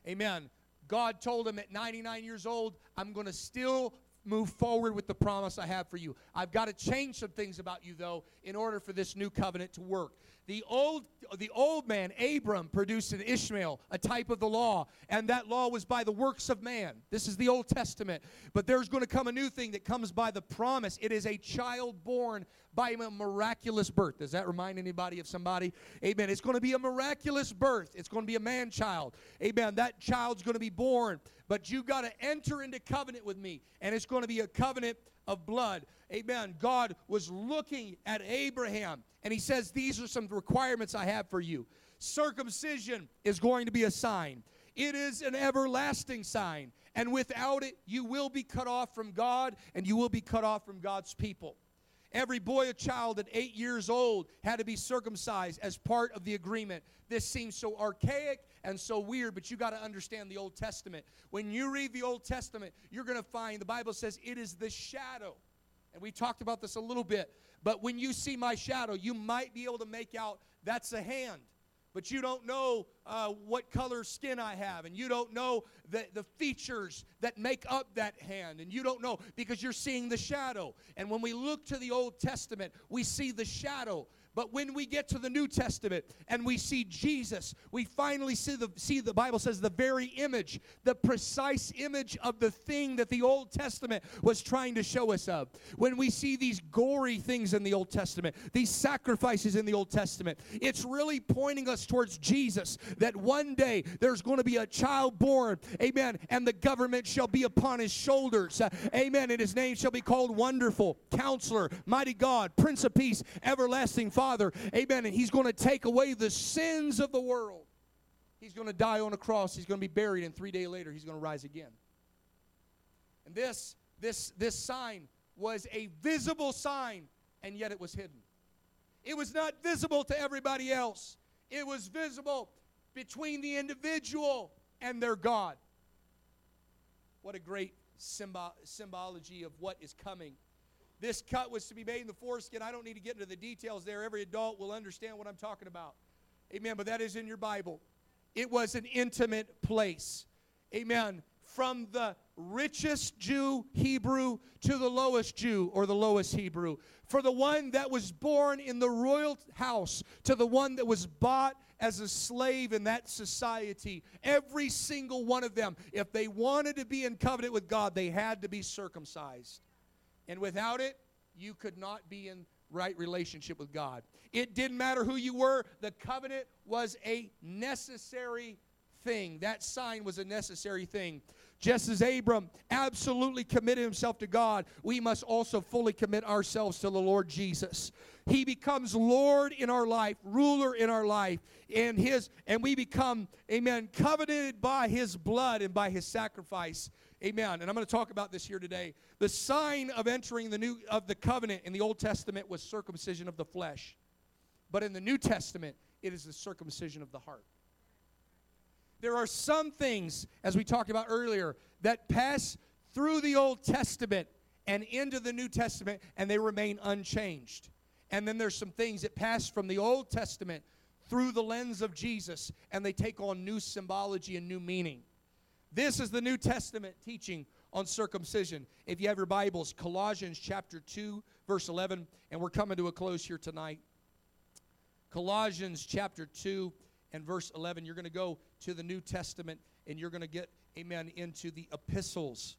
Amen. God told him at 99 years old, I'm going to still move forward with the promise I have for you. I've got to change some things about you, though, in order for this new covenant to work. The old, the old man, Abram, produced an Ishmael, a type of the law, and that law was by the works of man. This is the Old Testament. But there's going to come a new thing that comes by the promise. It is a child born by a miraculous birth. Does that remind anybody of somebody? Amen. It's going to be a miraculous birth. It's going to be a man child. Amen. That child's going to be born, but you got to enter into covenant with me, and it's going to be a covenant of blood. Amen. God was looking at Abraham, and he says, These are some requirements I have for you. Circumcision is going to be a sign. It is an everlasting sign. And without it, you will be cut off from God and you will be cut off from God's people. Every boy or child at eight years old had to be circumcised as part of the agreement. This seems so archaic and so weird, but you got to understand the Old Testament. When you read the Old Testament, you're going to find the Bible says it is the shadow. And we talked about this a little bit. But when you see my shadow, you might be able to make out that's a hand but you don't know uh, what color skin I have, and you don't know the, the features that make up that hand, and you don't know because you're seeing the shadow. And when we look to the Old Testament, we see the shadow. But when we get to the New Testament and we see Jesus, we finally see the, see the Bible says the very image, the precise image of the thing that the Old Testament was trying to show us of. When we see these gory things in the Old Testament, these sacrifices in the Old Testament, it's really pointing us towards Jesus that one day there's going to be a child born, amen, and the government shall be upon his shoulders, uh, amen, and his name shall be called Wonderful, Counselor, Mighty God, Prince of Peace, Everlasting Father. Father. Amen. And He's going to take away the sins of the world. He's going to die on a cross. He's going to be buried, and three days later, He's going to rise again. And this, this, this sign was a visible sign, and yet it was hidden. It was not visible to everybody else, it was visible between the individual and their God. What a great symbol, symbology of what is coming this cut was to be made in the foreskin. I don't need to get into the details there. Every adult will understand what I'm talking about. Amen. But that is in your Bible. It was an intimate place. Amen. From the richest Jew, Hebrew, to the lowest Jew or the lowest Hebrew. For the one that was born in the royal house to the one that was bought as a slave in that society. Every single one of them, if they wanted to be in covenant with God, they had to be circumcised. And without it, you could not be in right relationship with God. It didn't matter who you were, the covenant was a necessary thing. That sign was a necessary thing. Just as Abram absolutely committed himself to God, we must also fully commit ourselves to the Lord Jesus. He becomes Lord in our life, ruler in our life, and his and we become, amen, covenanted by his blood and by his sacrifice. Amen. And I'm going to talk about this here today. The sign of entering the new of the covenant in the Old Testament was circumcision of the flesh. But in the New Testament, it is the circumcision of the heart. There are some things, as we talked about earlier, that pass through the Old Testament and into the New Testament, and they remain unchanged. And then there's some things that pass from the Old Testament through the lens of Jesus, and they take on new symbology and new meaning. This is the New Testament teaching on circumcision. If you have your Bibles, Colossians chapter 2, verse 11, and we're coming to a close here tonight. Colossians chapter 2 and verse 11. You're going to go to the New Testament and you're going to get, amen, into the epistles.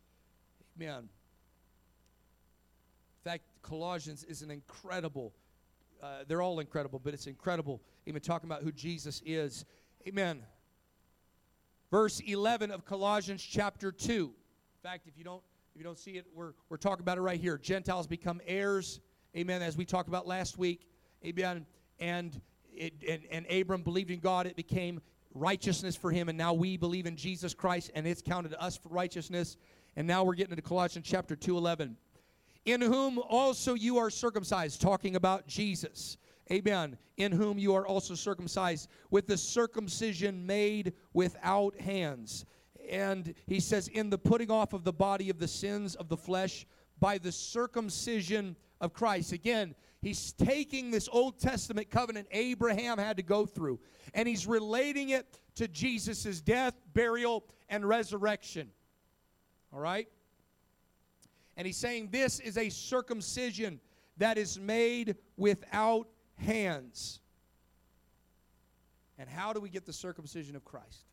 Amen. In fact, Colossians is an incredible, uh, they're all incredible, but it's incredible, even talking about who Jesus is. Amen. Verse 11 of Colossians chapter 2. In fact, if you don't if you don't see it, we're, we're talking about it right here. Gentiles become heirs, amen, as we talked about last week, amen. And it, and, and Abram believed in God, it became righteousness for him, and now we believe in Jesus Christ, and it's counted to us for righteousness. And now we're getting into Colossians chapter 2, 11. In whom also you are circumcised, talking about Jesus. Amen. In whom you are also circumcised with the circumcision made without hands. And he says, in the putting off of the body of the sins of the flesh by the circumcision of Christ. Again, He's taking this Old Testament covenant Abraham had to go through, and he's relating it to Jesus' death, burial, and resurrection. All right? And he's saying this is a circumcision that is made without hands. And how do we get the circumcision of Christ?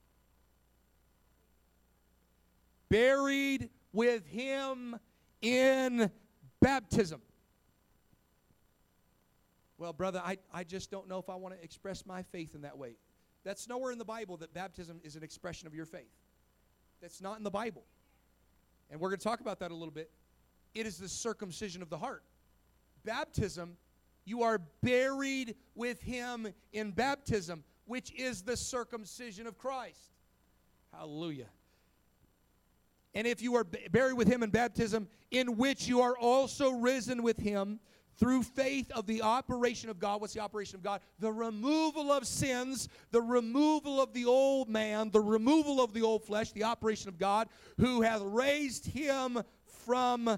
Buried with him in baptism. Well, brother, I, I just don't know if I want to express my faith in that way. That's nowhere in the Bible that baptism is an expression of your faith. That's not in the Bible. And we're going to talk about that a little bit. It is the circumcision of the heart. Baptism, you are buried with him in baptism, which is the circumcision of Christ. Hallelujah. And if you are buried with him in baptism, in which you are also risen with him through faith of the operation of God. What's the operation of God? The removal of sins, the removal of the old man, the removal of the old flesh, the operation of God, who hath raised him from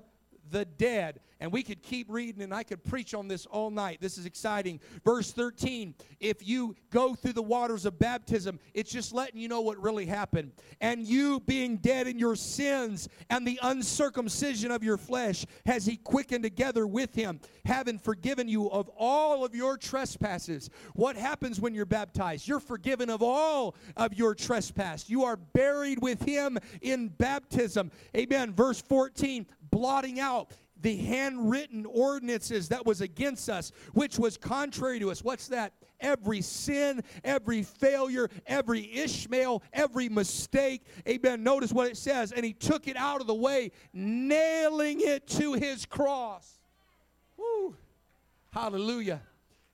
the dead. And we could keep reading, and I could preach on this all night. This is exciting. Verse 13 if you go through the waters of baptism, it's just letting you know what really happened. And you, being dead in your sins and the uncircumcision of your flesh, has he quickened together with him, having forgiven you of all of your trespasses. What happens when you're baptized? You're forgiven of all of your trespass. You are buried with him in baptism. Amen. Verse 14 blotting out the handwritten ordinances that was against us, which was contrary to us. What's that? Every sin, every failure, every Ishmael, every mistake. Amen. Notice what it says. And he took it out of the way, nailing it to his cross. Woo. Hallelujah.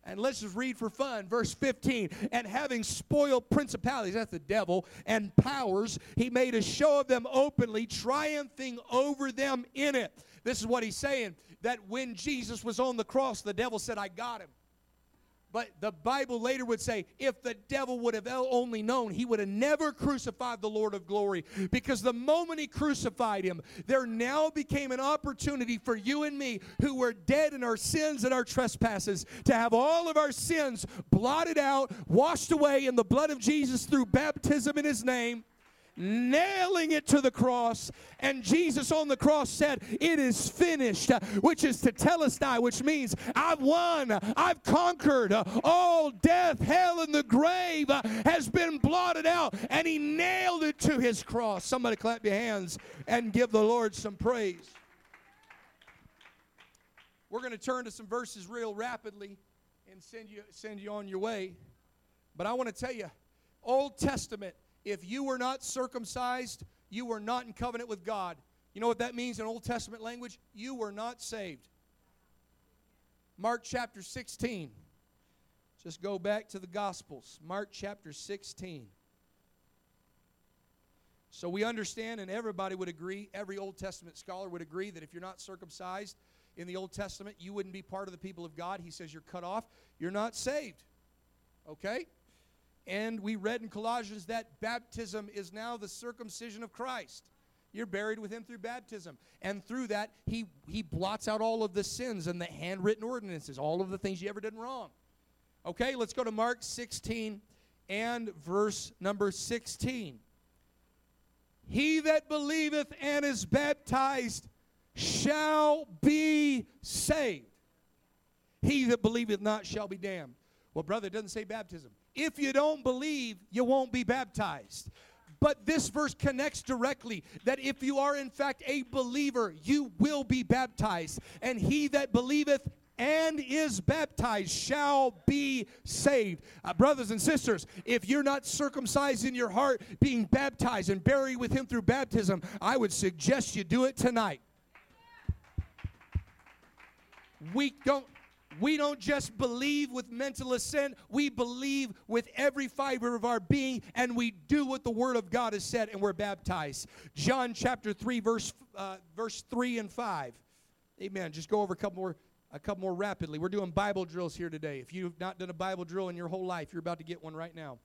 And let's just read for fun. Verse 15. And having spoiled principalities, that's the devil, and powers, he made a show of them openly, triumphing over them in it. This is what he's saying that when Jesus was on the cross, the devil said, I got him. But the Bible later would say, if the devil would have only known, he would have never crucified the Lord of glory. Because the moment he crucified him, there now became an opportunity for you and me, who were dead in our sins and our trespasses, to have all of our sins blotted out, washed away in the blood of Jesus through baptism in his name. Nailing it to the cross. And Jesus on the cross said, It is finished, which is tetelestai, which means I've won, I've conquered. All death, hell, and the grave has been blotted out. And he nailed it to his cross. Somebody clap your hands and give the Lord some praise. We're going to turn to some verses real rapidly and send you, send you on your way. But I want to tell you, Old Testament if you were not circumcised, you were not in covenant with God. You know what that means in Old Testament language? You were not saved. Mark chapter 16. Just go back to the Gospels. Mark chapter 16. So we understand, and everybody would agree, every Old Testament scholar would agree that if you're not circumcised in the Old Testament, you wouldn't be part of the people of God. He says you're cut off, you're not saved. Okay? And we read in Colossians that baptism is now the circumcision of Christ. You're buried with him through baptism. And through that, he, he blots out all of the sins and the handwritten ordinances, all of the things you ever did wrong. Okay, let's go to Mark 16 and verse number 16. He that believeth and is baptized shall be saved. He that believeth not shall be damned. Well, brother, it doesn't say baptism. If you don't believe, you won't be baptized. But this verse connects directly that if you are in fact a believer, you will be baptized. And he that believeth and is baptized shall be saved. Uh, brothers and sisters, if you're not circumcised in your heart, being baptized and buried with him through baptism, I would suggest you do it tonight. We don't we don't just believe with mental assent, we believe with every fiber of our being, and we do what the Word of God has said, and we're baptized. John chapter 3, verse, uh, verse 3 and 5. Amen. Just go over a couple more a couple more rapidly. We're doing Bible drills here today. If you've not done a Bible drill in your whole life, you're about to get one right now.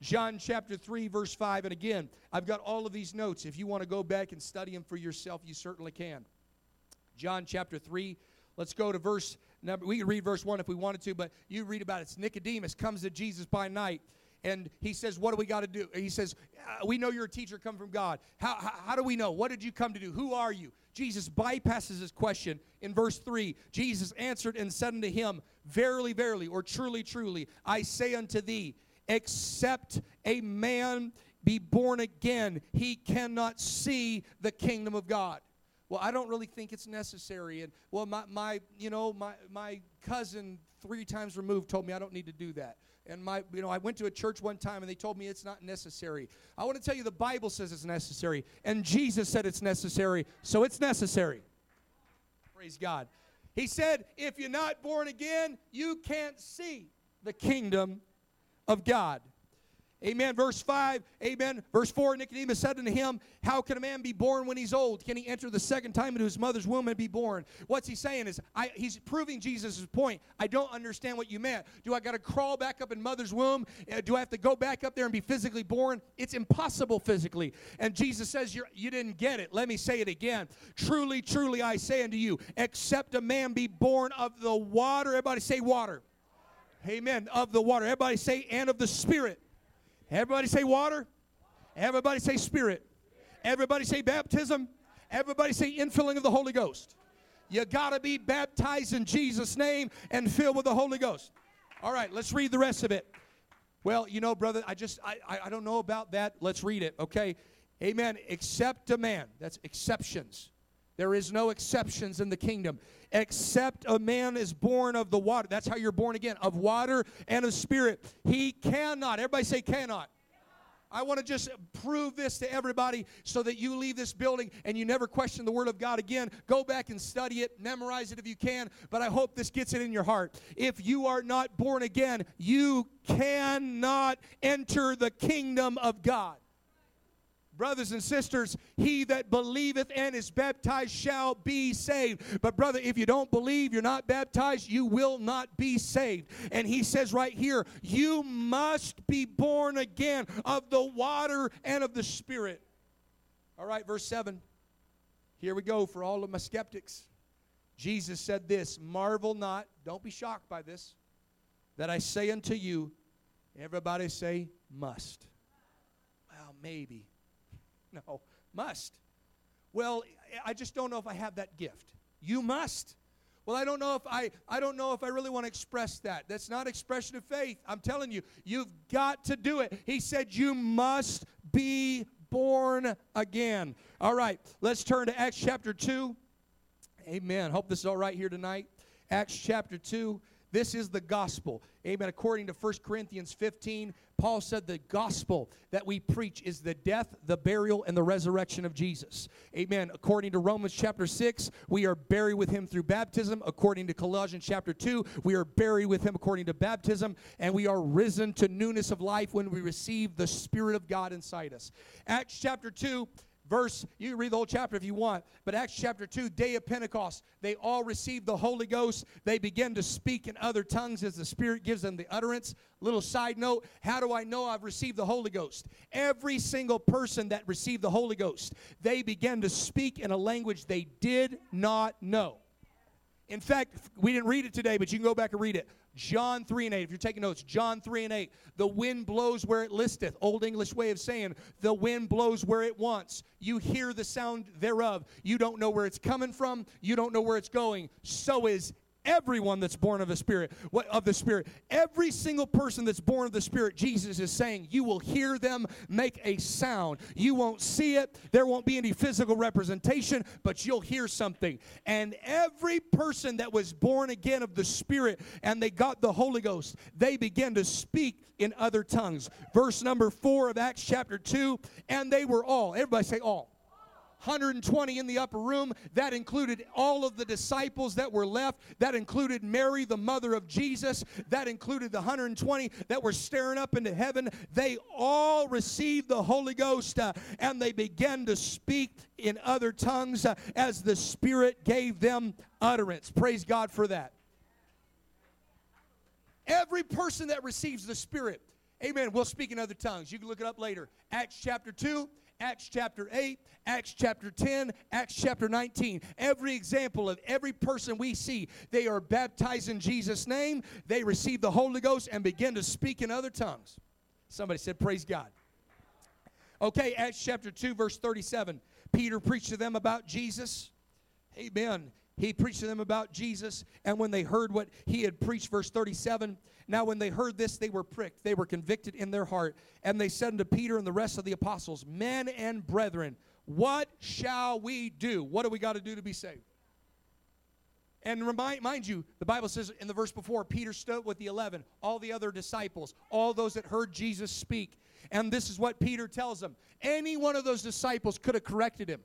John chapter 3, verse 5. And again, I've got all of these notes. If you want to go back and study them for yourself, you certainly can. John chapter 3, let's go to verse We could read verse 1 if we wanted to, but you read about it. It's Nicodemus comes to Jesus by night and he says, What do we got to do? He says, uh, We know you're a teacher come from God. How, how, how, do we know? What did you come to do? Who are you? Jesus bypasses his question in verse 3. Jesus answered and said unto him, Verily, verily, or truly, truly, I say unto thee, except a man be born again, he cannot see the kingdom of God well i don't really think it's necessary and well my, my you know my, my cousin three times removed told me i don't need to do that. And my you know i went to a church one time and they told me it's not necessary. I want to tell you the bible says it's necessary and jesus said it's necessary so it's necessary. Praise god. He said if you're not born again you can't see the kingdom of god Amen. Verse 5, amen. Verse 4 Nicodemus said unto him, How can a man be born when he's old? Can he enter the second time into his mother's womb and be born? What's he saying is, I, he's proving Jesus' point. I don't understand what you meant. Do I got to crawl back up in mother's womb? Uh, do I have to go back up there and be physically born? It's impossible physically. And Jesus says, You're, You didn't get it. Let me say it again. Truly, truly, I say unto you, except a man be born of the water. Everybody say water. Amen. Of the water. Everybody say, and of the Spirit. Everybody say water. Everybody say spirit. Everybody say baptism. Everybody say infilling of the Holy Ghost. You got to be baptized in Jesus' name and filled with the Holy Ghost. All right, let's read the rest of it. Well, you know, brother, I just, I, I don't know about that. Let's read it, okay? Amen. Except a man. That's exceptions. There is no exceptions in the kingdom. Except a man is born of the water. That's how you're born again, of water and of spirit. He cannot. Everybody say cannot. I want to just prove this to everybody so that you leave this building and you never question the Word of God again. Go back and study it, memorize it if you can, but I hope this gets it in your heart. If you are not born again, you cannot enter the kingdom of God. Brothers and sisters, he that believeth and is baptized shall be saved. But, brother, if you don't believe, you're not baptized, you will not be saved. And he says right here, you must be born again of the water and of the Spirit. All right, verse 7. Here we go for all of my skeptics. Jesus said this Marvel not, don't be shocked by this, that I say unto you, everybody say, must. Well, maybe. No, must. Well, I just don't know if I have that gift. You must. Well, I don't know if I I don't know if I really want to express that. That's not expression of faith. I'm telling you, you've got to do it. He said you must be born again. All right, let's turn to Acts chapter 2. Amen. Hope this is all right here tonight. Acts chapter 2. This is the gospel. Amen. According to 1 Corinthians 15, Paul said the gospel that we preach is the death, the burial, and the resurrection of Jesus. Amen. According to Romans chapter 6, we are buried with him through baptism. According to Colossians chapter 2, we are buried with him according to baptism, and we are risen to newness of life when we receive the Spirit of God inside us. Acts chapter 2, verse, you can read the whole chapter if you want, but Acts chapter 2, day of Pentecost, they all received the Holy Ghost. They begin to speak in other tongues as the Spirit gives them the utterance. Little side note how do I know I've received the Holy Ghost? Every single person that received the Holy Ghost, they began to speak in a language they did not know. In fact, we didn't read it today, but you can go back and read it. John 3 and 8. If you're taking notes, John 3 and 8. The wind blows where it listeth. Old English way of saying, the wind blows where it wants. You hear the sound thereof. You don't know where it's coming from. You don't know where it's going. So is everyone that's born of the spirit of the spirit. Every single person that's born of the spirit jesus is saying you will hear them make a sound. You won't see it. There won't be any physical representation but you'll hear something. And every person that was born again of the spirit and they got the holy ghost they began to speak in other tongues. Verse number 4 of acts chapter 2 and they were all everybody say all 120 in the upper room. That included all of the disciples that were left. That included Mary, the mother of Jesus. That included the 120 that were staring up into heaven. They all received the Holy Ghost uh, and they began to speak in other tongues uh, as the Spirit gave them utterance. Praise God for that. Every person that receives the Spirit, amen, will speak in other tongues. You can look it up later. Acts chapter 2 Acts chapter 8, Acts chapter 10, Acts chapter 19. Every example of every person we see, they are baptized in Jesus' name, they receive the Holy Ghost and begin to speak in other tongues. Somebody said, Praise God. Okay, Acts chapter 2, verse 37. Peter preached to them about Jesus. Amen. He preached to them about Jesus, and when they heard what he had preached, verse 37, now when they heard this, they were pricked. They were convicted in their heart. And they said unto Peter and the rest of the apostles, Men and brethren, what shall we do? What do we got to do to be saved? And remind, mind you, the Bible says in the verse before, Peter stood with the 11, all the other disciples, all those that heard Jesus speak. And this is what Peter tells them. Any one of those disciples could have corrected him.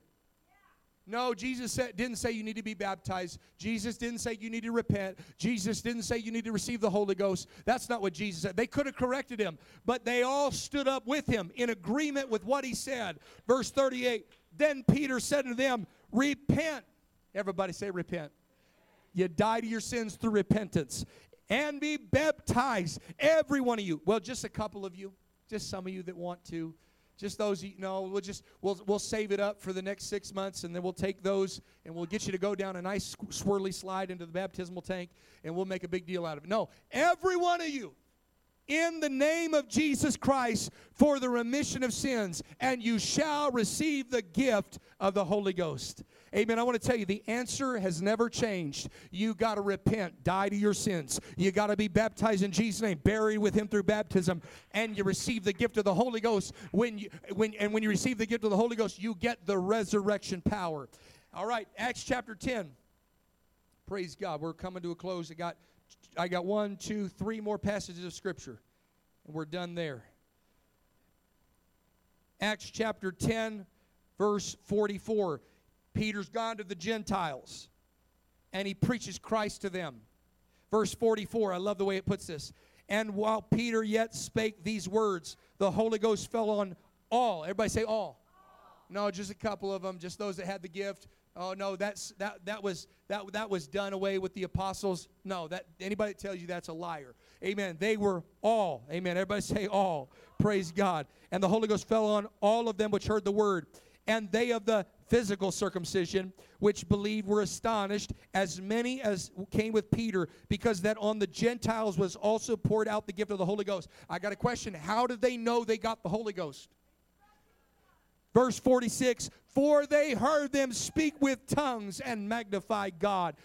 No, Jesus said, didn't say you need to be baptized. Jesus didn't say you need to repent. Jesus didn't say you need to receive the Holy Ghost. That's not what Jesus said. They could have corrected him, but they all stood up with him in agreement with what he said. Verse 38 Then Peter said to them, Repent. Everybody say, Repent. You die to your sins through repentance and be baptized. Every one of you. Well, just a couple of you, just some of you that want to. Just those, you know, we'll just we'll we'll save it up for the next six months, and then we'll take those and we'll get you to go down a nice swirly slide into the baptismal tank, and we'll make a big deal out of it. No, every one of you, in the name of Jesus Christ for the remission of sins, and you shall receive the gift of the Holy Ghost. Amen. I want to tell you the answer has never changed. You got to repent, die to your sins. You got to be baptized in Jesus' name, buried with Him through baptism, and you receive the gift of the Holy Ghost. When you when and when you receive the gift of the Holy Ghost, you get the resurrection power. All right, Acts chapter ten. Praise God. We're coming to a close. I got I got one, two, three more passages of Scripture, and we're done there. Acts chapter 10, verse 44. Peter's gone to the Gentiles, and he preaches Christ to them. Verse 44, I love the way it puts this. And while Peter yet spake these words, the Holy Ghost fell on all. Everybody say all. all. No, just a couple of them, just those that had the gift. Oh no, that's that that was that that was done away with the apostles. No, that anybody that tells you that's a liar. Amen. They were all. Amen. Everybody say all. Praise God. And the Holy Ghost fell on all of them which heard the word. And they of the physical circumcision which believed were astonished, as many as came with Peter, because that on the Gentiles was also poured out the gift of the Holy Ghost. I got a question. How did they know they got the Holy Ghost? Verse 46 For they heard them speak with tongues and magnify God.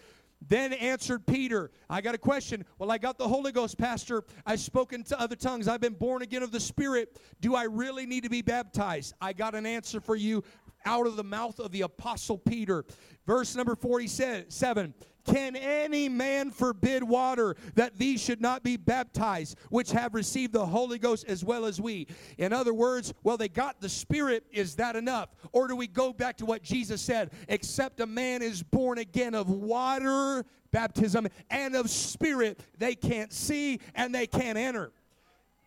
Then answered Peter, I got a question. Well, I got the Holy Ghost, Pastor. I've spoken to other tongues. I've been born again of the Spirit. Do I really need to be baptized? I got an answer for you out of the mouth of the Apostle Peter. Verse number 47 can any man forbid water that these should not be baptized, which have received the Holy Ghost as well as we? In other words, well, they got the Spirit. Is that enough? Or do we go back to what Jesus said? Except a man is born again of water, baptism, and of Spirit, they can't see and they can't enter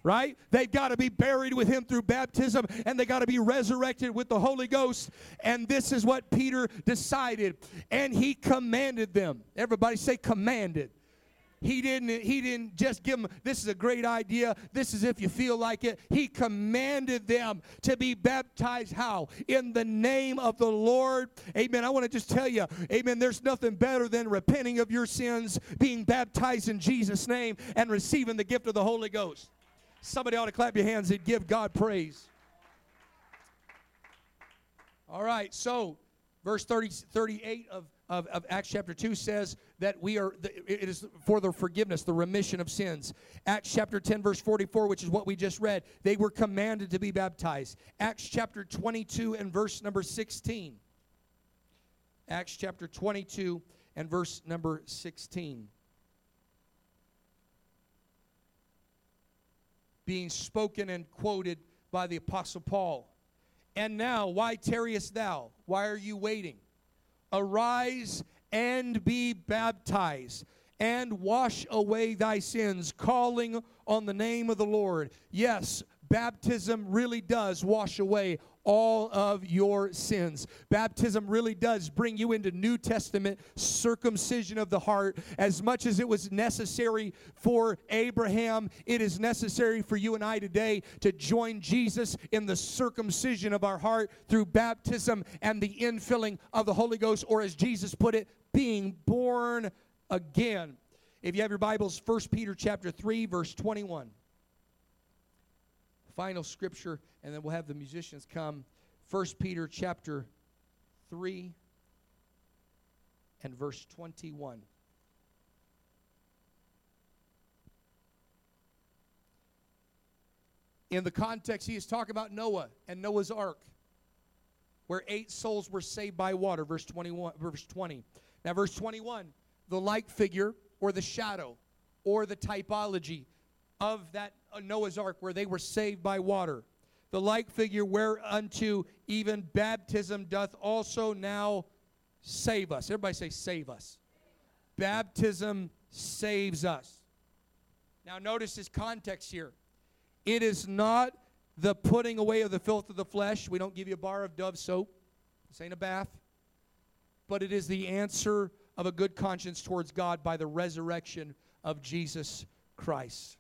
right? They've got to be buried with him through baptism and they got to be resurrected with the Holy Ghost. And this is what Peter decided. And he commanded them. Everybody say commanded. He didn't he didn't just give them this is a great idea. This is if you feel like it. He commanded them to be baptized how? In the name of the Lord. Amen. I want to just tell you, amen, there's nothing better than repenting of your sins, being baptized in Jesus name and receiving the gift of the Holy Ghost. Somebody ought to clap your hands and give God praise. All right, so verse 30, 38 of, of, of, Acts chapter 2 says that we are, it is for the forgiveness, the remission of sins. Acts chapter 10, verse 44, which is what we just read, they were commanded to be baptized. Acts chapter 22 and verse number 16. Acts chapter 22 and verse number 16. Being spoken and quoted by the Apostle Paul. And now, why tarriest thou? Why are you waiting? Arise and be baptized and wash away thy sins, calling on the name of the Lord. Yes, baptism really does wash away all of your sins. Baptism really does bring you into New Testament circumcision of the heart. As much as it was necessary for Abraham, it is necessary for you and I today to join Jesus in the circumcision of our heart through baptism and the infilling of the Holy Ghost, or as Jesus put it, being born again. If you have your Bibles, 1 Peter chapter 3, verse 21 final scripture, and then we'll have the musicians come. 1 Peter chapter 3 and verse 21. In the context, he is talking about Noah and Noah's ark, where eight souls were saved by water, verse 21, verse 20. Now, verse 21, the like figure or the shadow or the typology of that Noah's ark where they were saved by water. The like figure whereunto even baptism doth also now save us. Everybody say, save us. Baptism saves us. Now, notice his context here. It is not the putting away of the filth of the flesh. We don't give you a bar of Dove soap. This ain't a bath. But it is the answer of a good conscience towards God by the resurrection of Jesus Christ.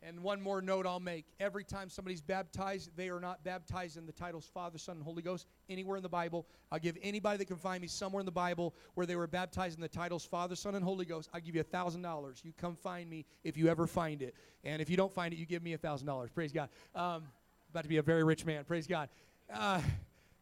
And one more note I'll make. Every time somebody's baptized, they are not baptized in the titles Father, Son, and Holy Ghost anywhere in the Bible. I'll give anybody that can find me somewhere in the Bible where they were baptized in the titles Father, Son, and Holy Ghost. I'll give you a $1,000. You come find me if you ever find it. And if you don't find it, you give me a $1,000. Praise God. Um, about to be a very rich man. Praise God. Uh,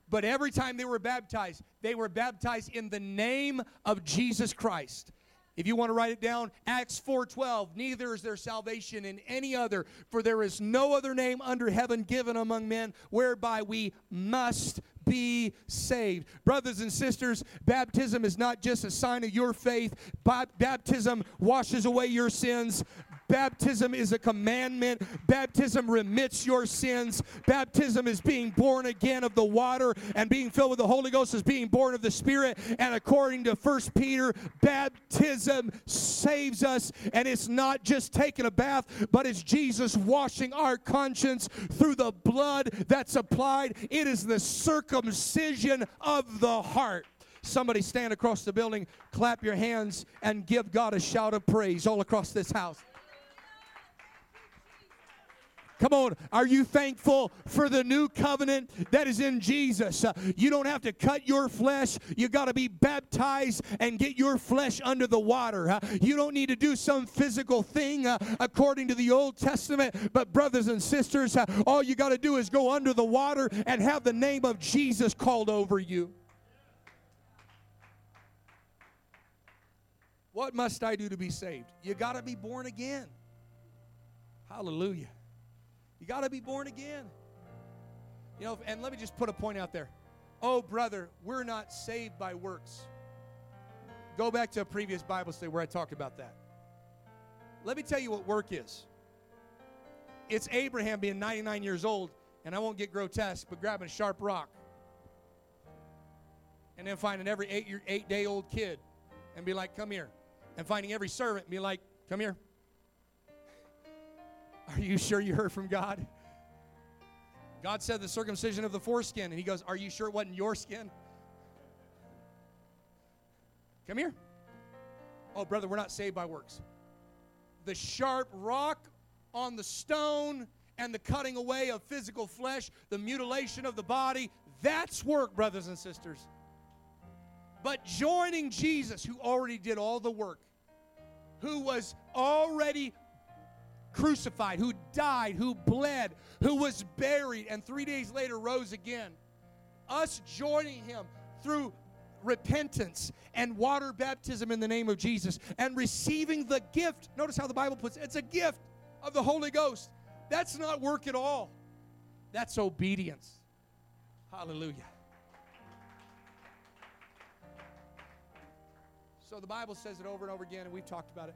but every time they were baptized, they were baptized in the name of Jesus Christ. If you want to write it down, Acts 4:12, neither is there salvation in any other, for there is no other name under heaven given among men whereby we must be saved. Brothers and sisters, baptism is not just a sign of your faith. Baptism washes away your sins. Baptism is a commandment. Baptism remits your sins. Baptism is being born again of the water, and being filled with the Holy Ghost is being born of the Spirit. And according to First Peter, baptism saves us. And it's not just taking a bath, but it's Jesus washing our conscience through the blood that's applied. It is the circumcision of the heart. Somebody stand across the building, clap your hands, and give God a shout of praise all across this house. Come on, are you thankful for the new covenant that is in Jesus? Uh, you don't have to cut your flesh. You got to be baptized and get your flesh under the water. Uh, you don't need to do some physical thing uh, according to the Old Testament. But, brothers and sisters, uh, all you got to do is go under the water and have the name of Jesus called over you. What must I do to be saved? You got to be born again. Hallelujah. You got to be born again. You know, and let me just put a point out there. Oh, brother, we're not saved by works. Go back to a previous Bible study where I talked about that. Let me tell you what work is. It's Abraham being 99 years old, and I won't get grotesque, but grabbing a sharp rock and then finding every eight, year, eight day old kid and be like, come here. And finding every servant and be like, come here. Are you sure you heard from God? God said the circumcision of the foreskin, and he goes, Are you sure it wasn't your skin? Come here. Oh, brother, we're not saved by works. The sharp rock on the stone and the cutting away of physical flesh, the mutilation of the body, that's work, brothers and sisters. But joining Jesus, who already did all the work, who was already crucified, who died, who bled, who was buried, and three days later rose again. Us joining him through repentance and water baptism in the name of Jesus and receiving the gift. Notice how the Bible puts it it's a gift of the Holy Ghost. That's not work at all, that's obedience. Hallelujah. So the Bible says it over and over again, and we've talked about it.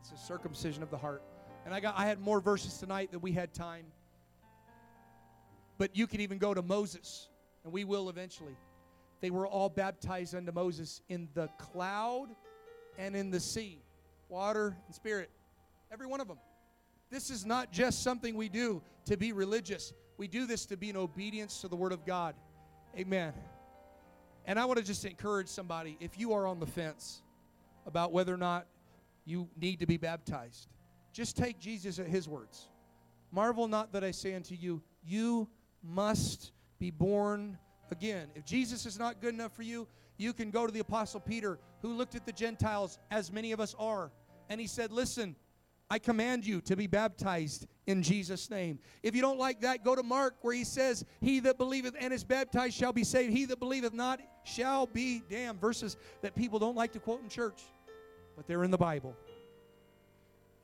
It's a circumcision of the heart. And I got I had more verses tonight than we had time. But you can even go to Moses, and we will eventually. They were all baptized unto Moses in the cloud and in the sea, water and spirit. Every one of them. This is not just something we do to be religious. We do this to be in obedience to the Word of God. Amen. And I want to just encourage somebody if you are on the fence about whether or not you need to be baptized, just take Jesus at his words. Marvel not that I say unto you, you must be born again. If Jesus is not good enough for you, you can go to the Apostle Peter, who looked at the Gentiles, as many of us are, and he said, Listen, I command you to be baptized in Jesus' name. If you don't like that, go to Mark, where he says, He that believeth and is baptized shall be saved, he that believeth not shall be damned. Verses that people don't like to quote in church, but they're in the Bible.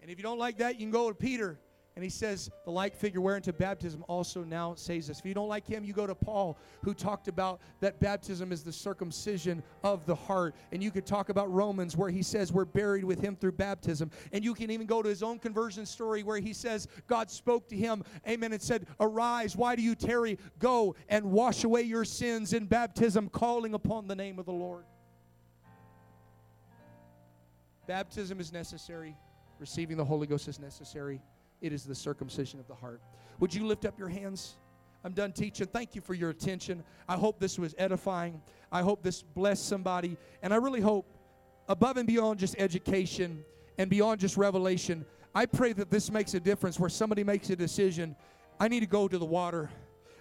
And if you don't like that, you can go to Peter. And he says, the like figure whereunto baptism also now saves us. If you don't like him, you go to Paul, who talked about that baptism is the circumcision of the heart. And you could talk about Romans, where he says we're buried with him through baptism. And you can even go to his own conversion story, where he says God spoke to him, amen, and said, Arise, why do you tarry? Go and wash away your sins in baptism, calling upon the name of the Lord. Baptism is necessary. Receiving the Holy Ghost is necessary. It is the circumcision of the heart. Would you lift up your hands? I'm done teaching. Thank you for your attention. I hope this was edifying. I hope this blessed somebody. And I really hope, above and beyond just education and beyond just revelation, I pray that this makes a difference where somebody makes a decision. I need to go to the water.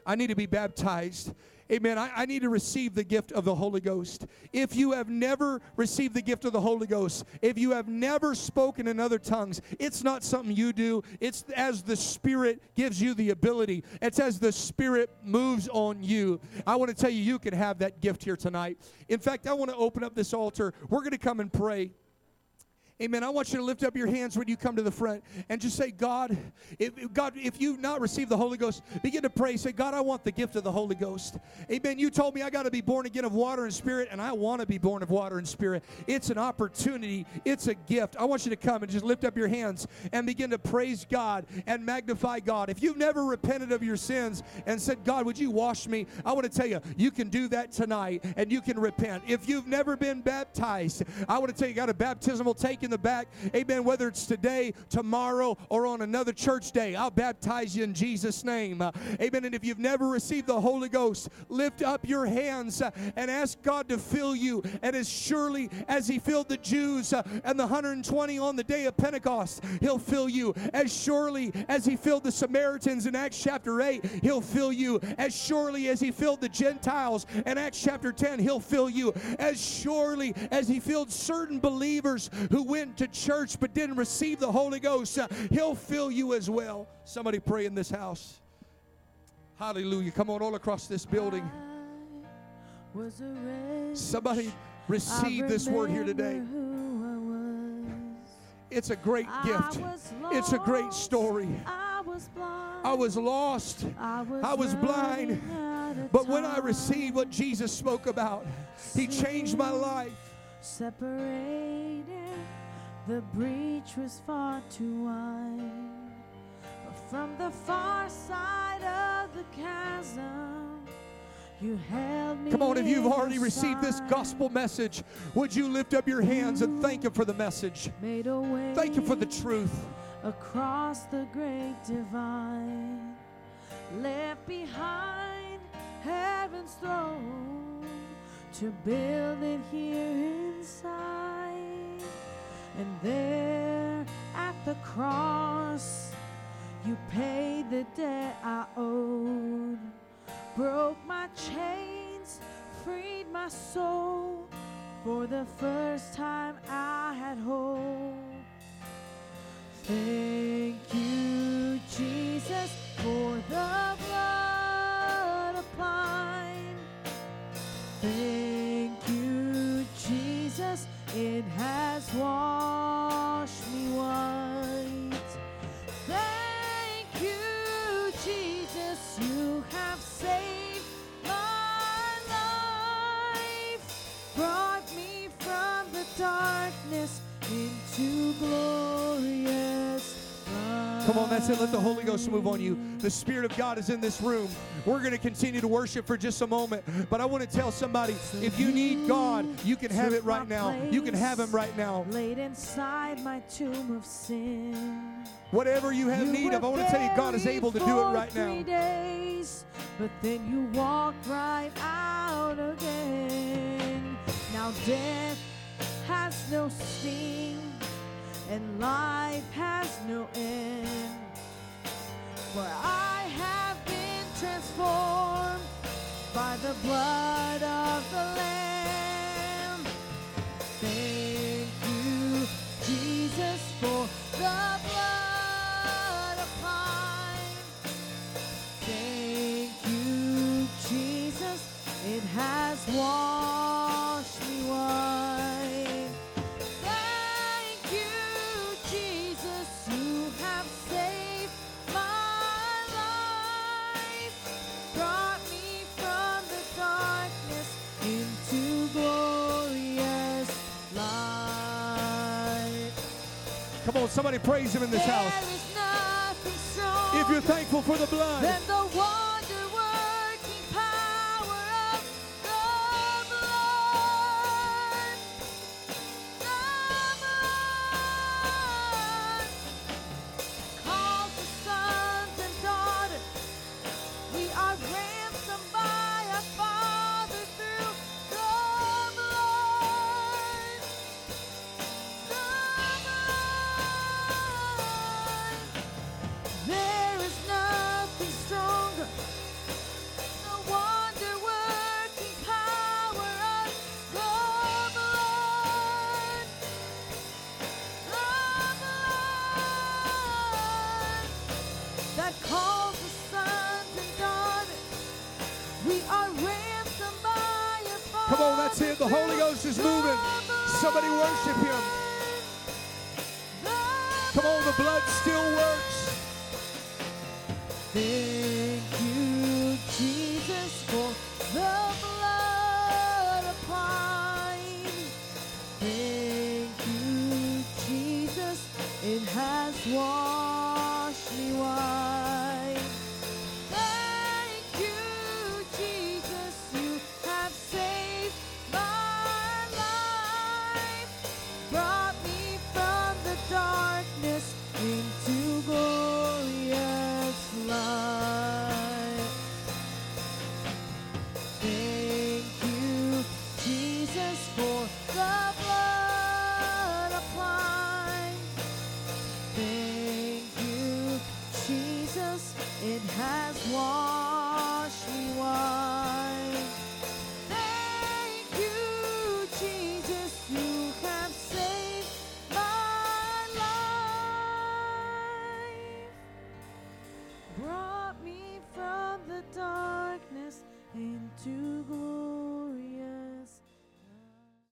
I need to be baptized. Amen. I, I, need to receive the gift of the Holy Ghost. If you have never received the gift of the Holy Ghost, if you have never spoken in other tongues, it's not something you do. It's as the Spirit gives you the ability, it's as the Spirit moves on you. I want to tell you, you can have that gift here tonight. In fact, I want to open up this altar. We're going to come and pray. Amen. I want you to lift up your hands when you come to the front and just say, God, if, God, if you've not received the Holy Ghost, begin to pray. Say, God, I want the gift of the Holy Ghost. Amen. You told me I got to be born again of water and spirit, and I want to be born of water and spirit. It's an opportunity, it's a gift. I want you to come and just lift up your hands and begin to praise God and magnify God. If you've never repented of your sins and said, God, would you wash me? I want to tell you, you can do that tonight and you can repent. If you've never been baptized, I want to tell you, got a baptismal take in the back, amen, whether it's today, tomorrow, or on another church day, I'll baptize you in Jesus' name. Uh, amen. And if you've never received the Holy Ghost, lift up your hands uh, and ask God to fill you. And as surely as He filled the Jews uh, and the 120 on the day of Pentecost, He'll fill you. As surely as He filled the Samaritans in Acts chapter 8, He'll fill you. As surely as He filled the Gentiles in Acts chapter 10, He'll fill you. As surely as He filled certain believers who went to church but didn't receive the Holy Ghost, uh, He'll fill you as well. Somebody pray in this house. Hallelujah. Come on, all across this building. Somebody receive this word here today. It's a great gift. It's a great story. I was lost. I was blind. But when I received what Jesus spoke about, He changed my life. Separated, the breach was far too wide. But from the far side of the chasm, you held me. Come on, if you've already received this gospel message, would you lift up your hands and thank Him for the message? Made a way Thank Him for the truth. across the great divide, left behind heaven's throne to build it here inside. And there at the cross, you paid the debt I owed, broke my chains, freed my soul. For the first time, I had hope. Thank you, Jesus, for the blood applied. Thank it has washed me white. Thank you, Jesus, you have saved my life, brought me from the darkness into light. Come on, that's it. Let the Holy Ghost move on you. The Spirit of God is in this room. We're going to continue to worship for just a moment. But I want to tell somebody if you need God, you can have it right now. You can have Him right now. Laid inside my tomb of sin. Whatever you have You need of, I want to tell you God is able to do it right now. days, but then you walked right out again. Now death has no sting, and life has no end. For I have been transformed by the blood of the Lamb. Thank you, Jesus, for the blood applied. Thank you, Jesus, it has washed Somebody praise Him in this house. If you're thankful for the blood,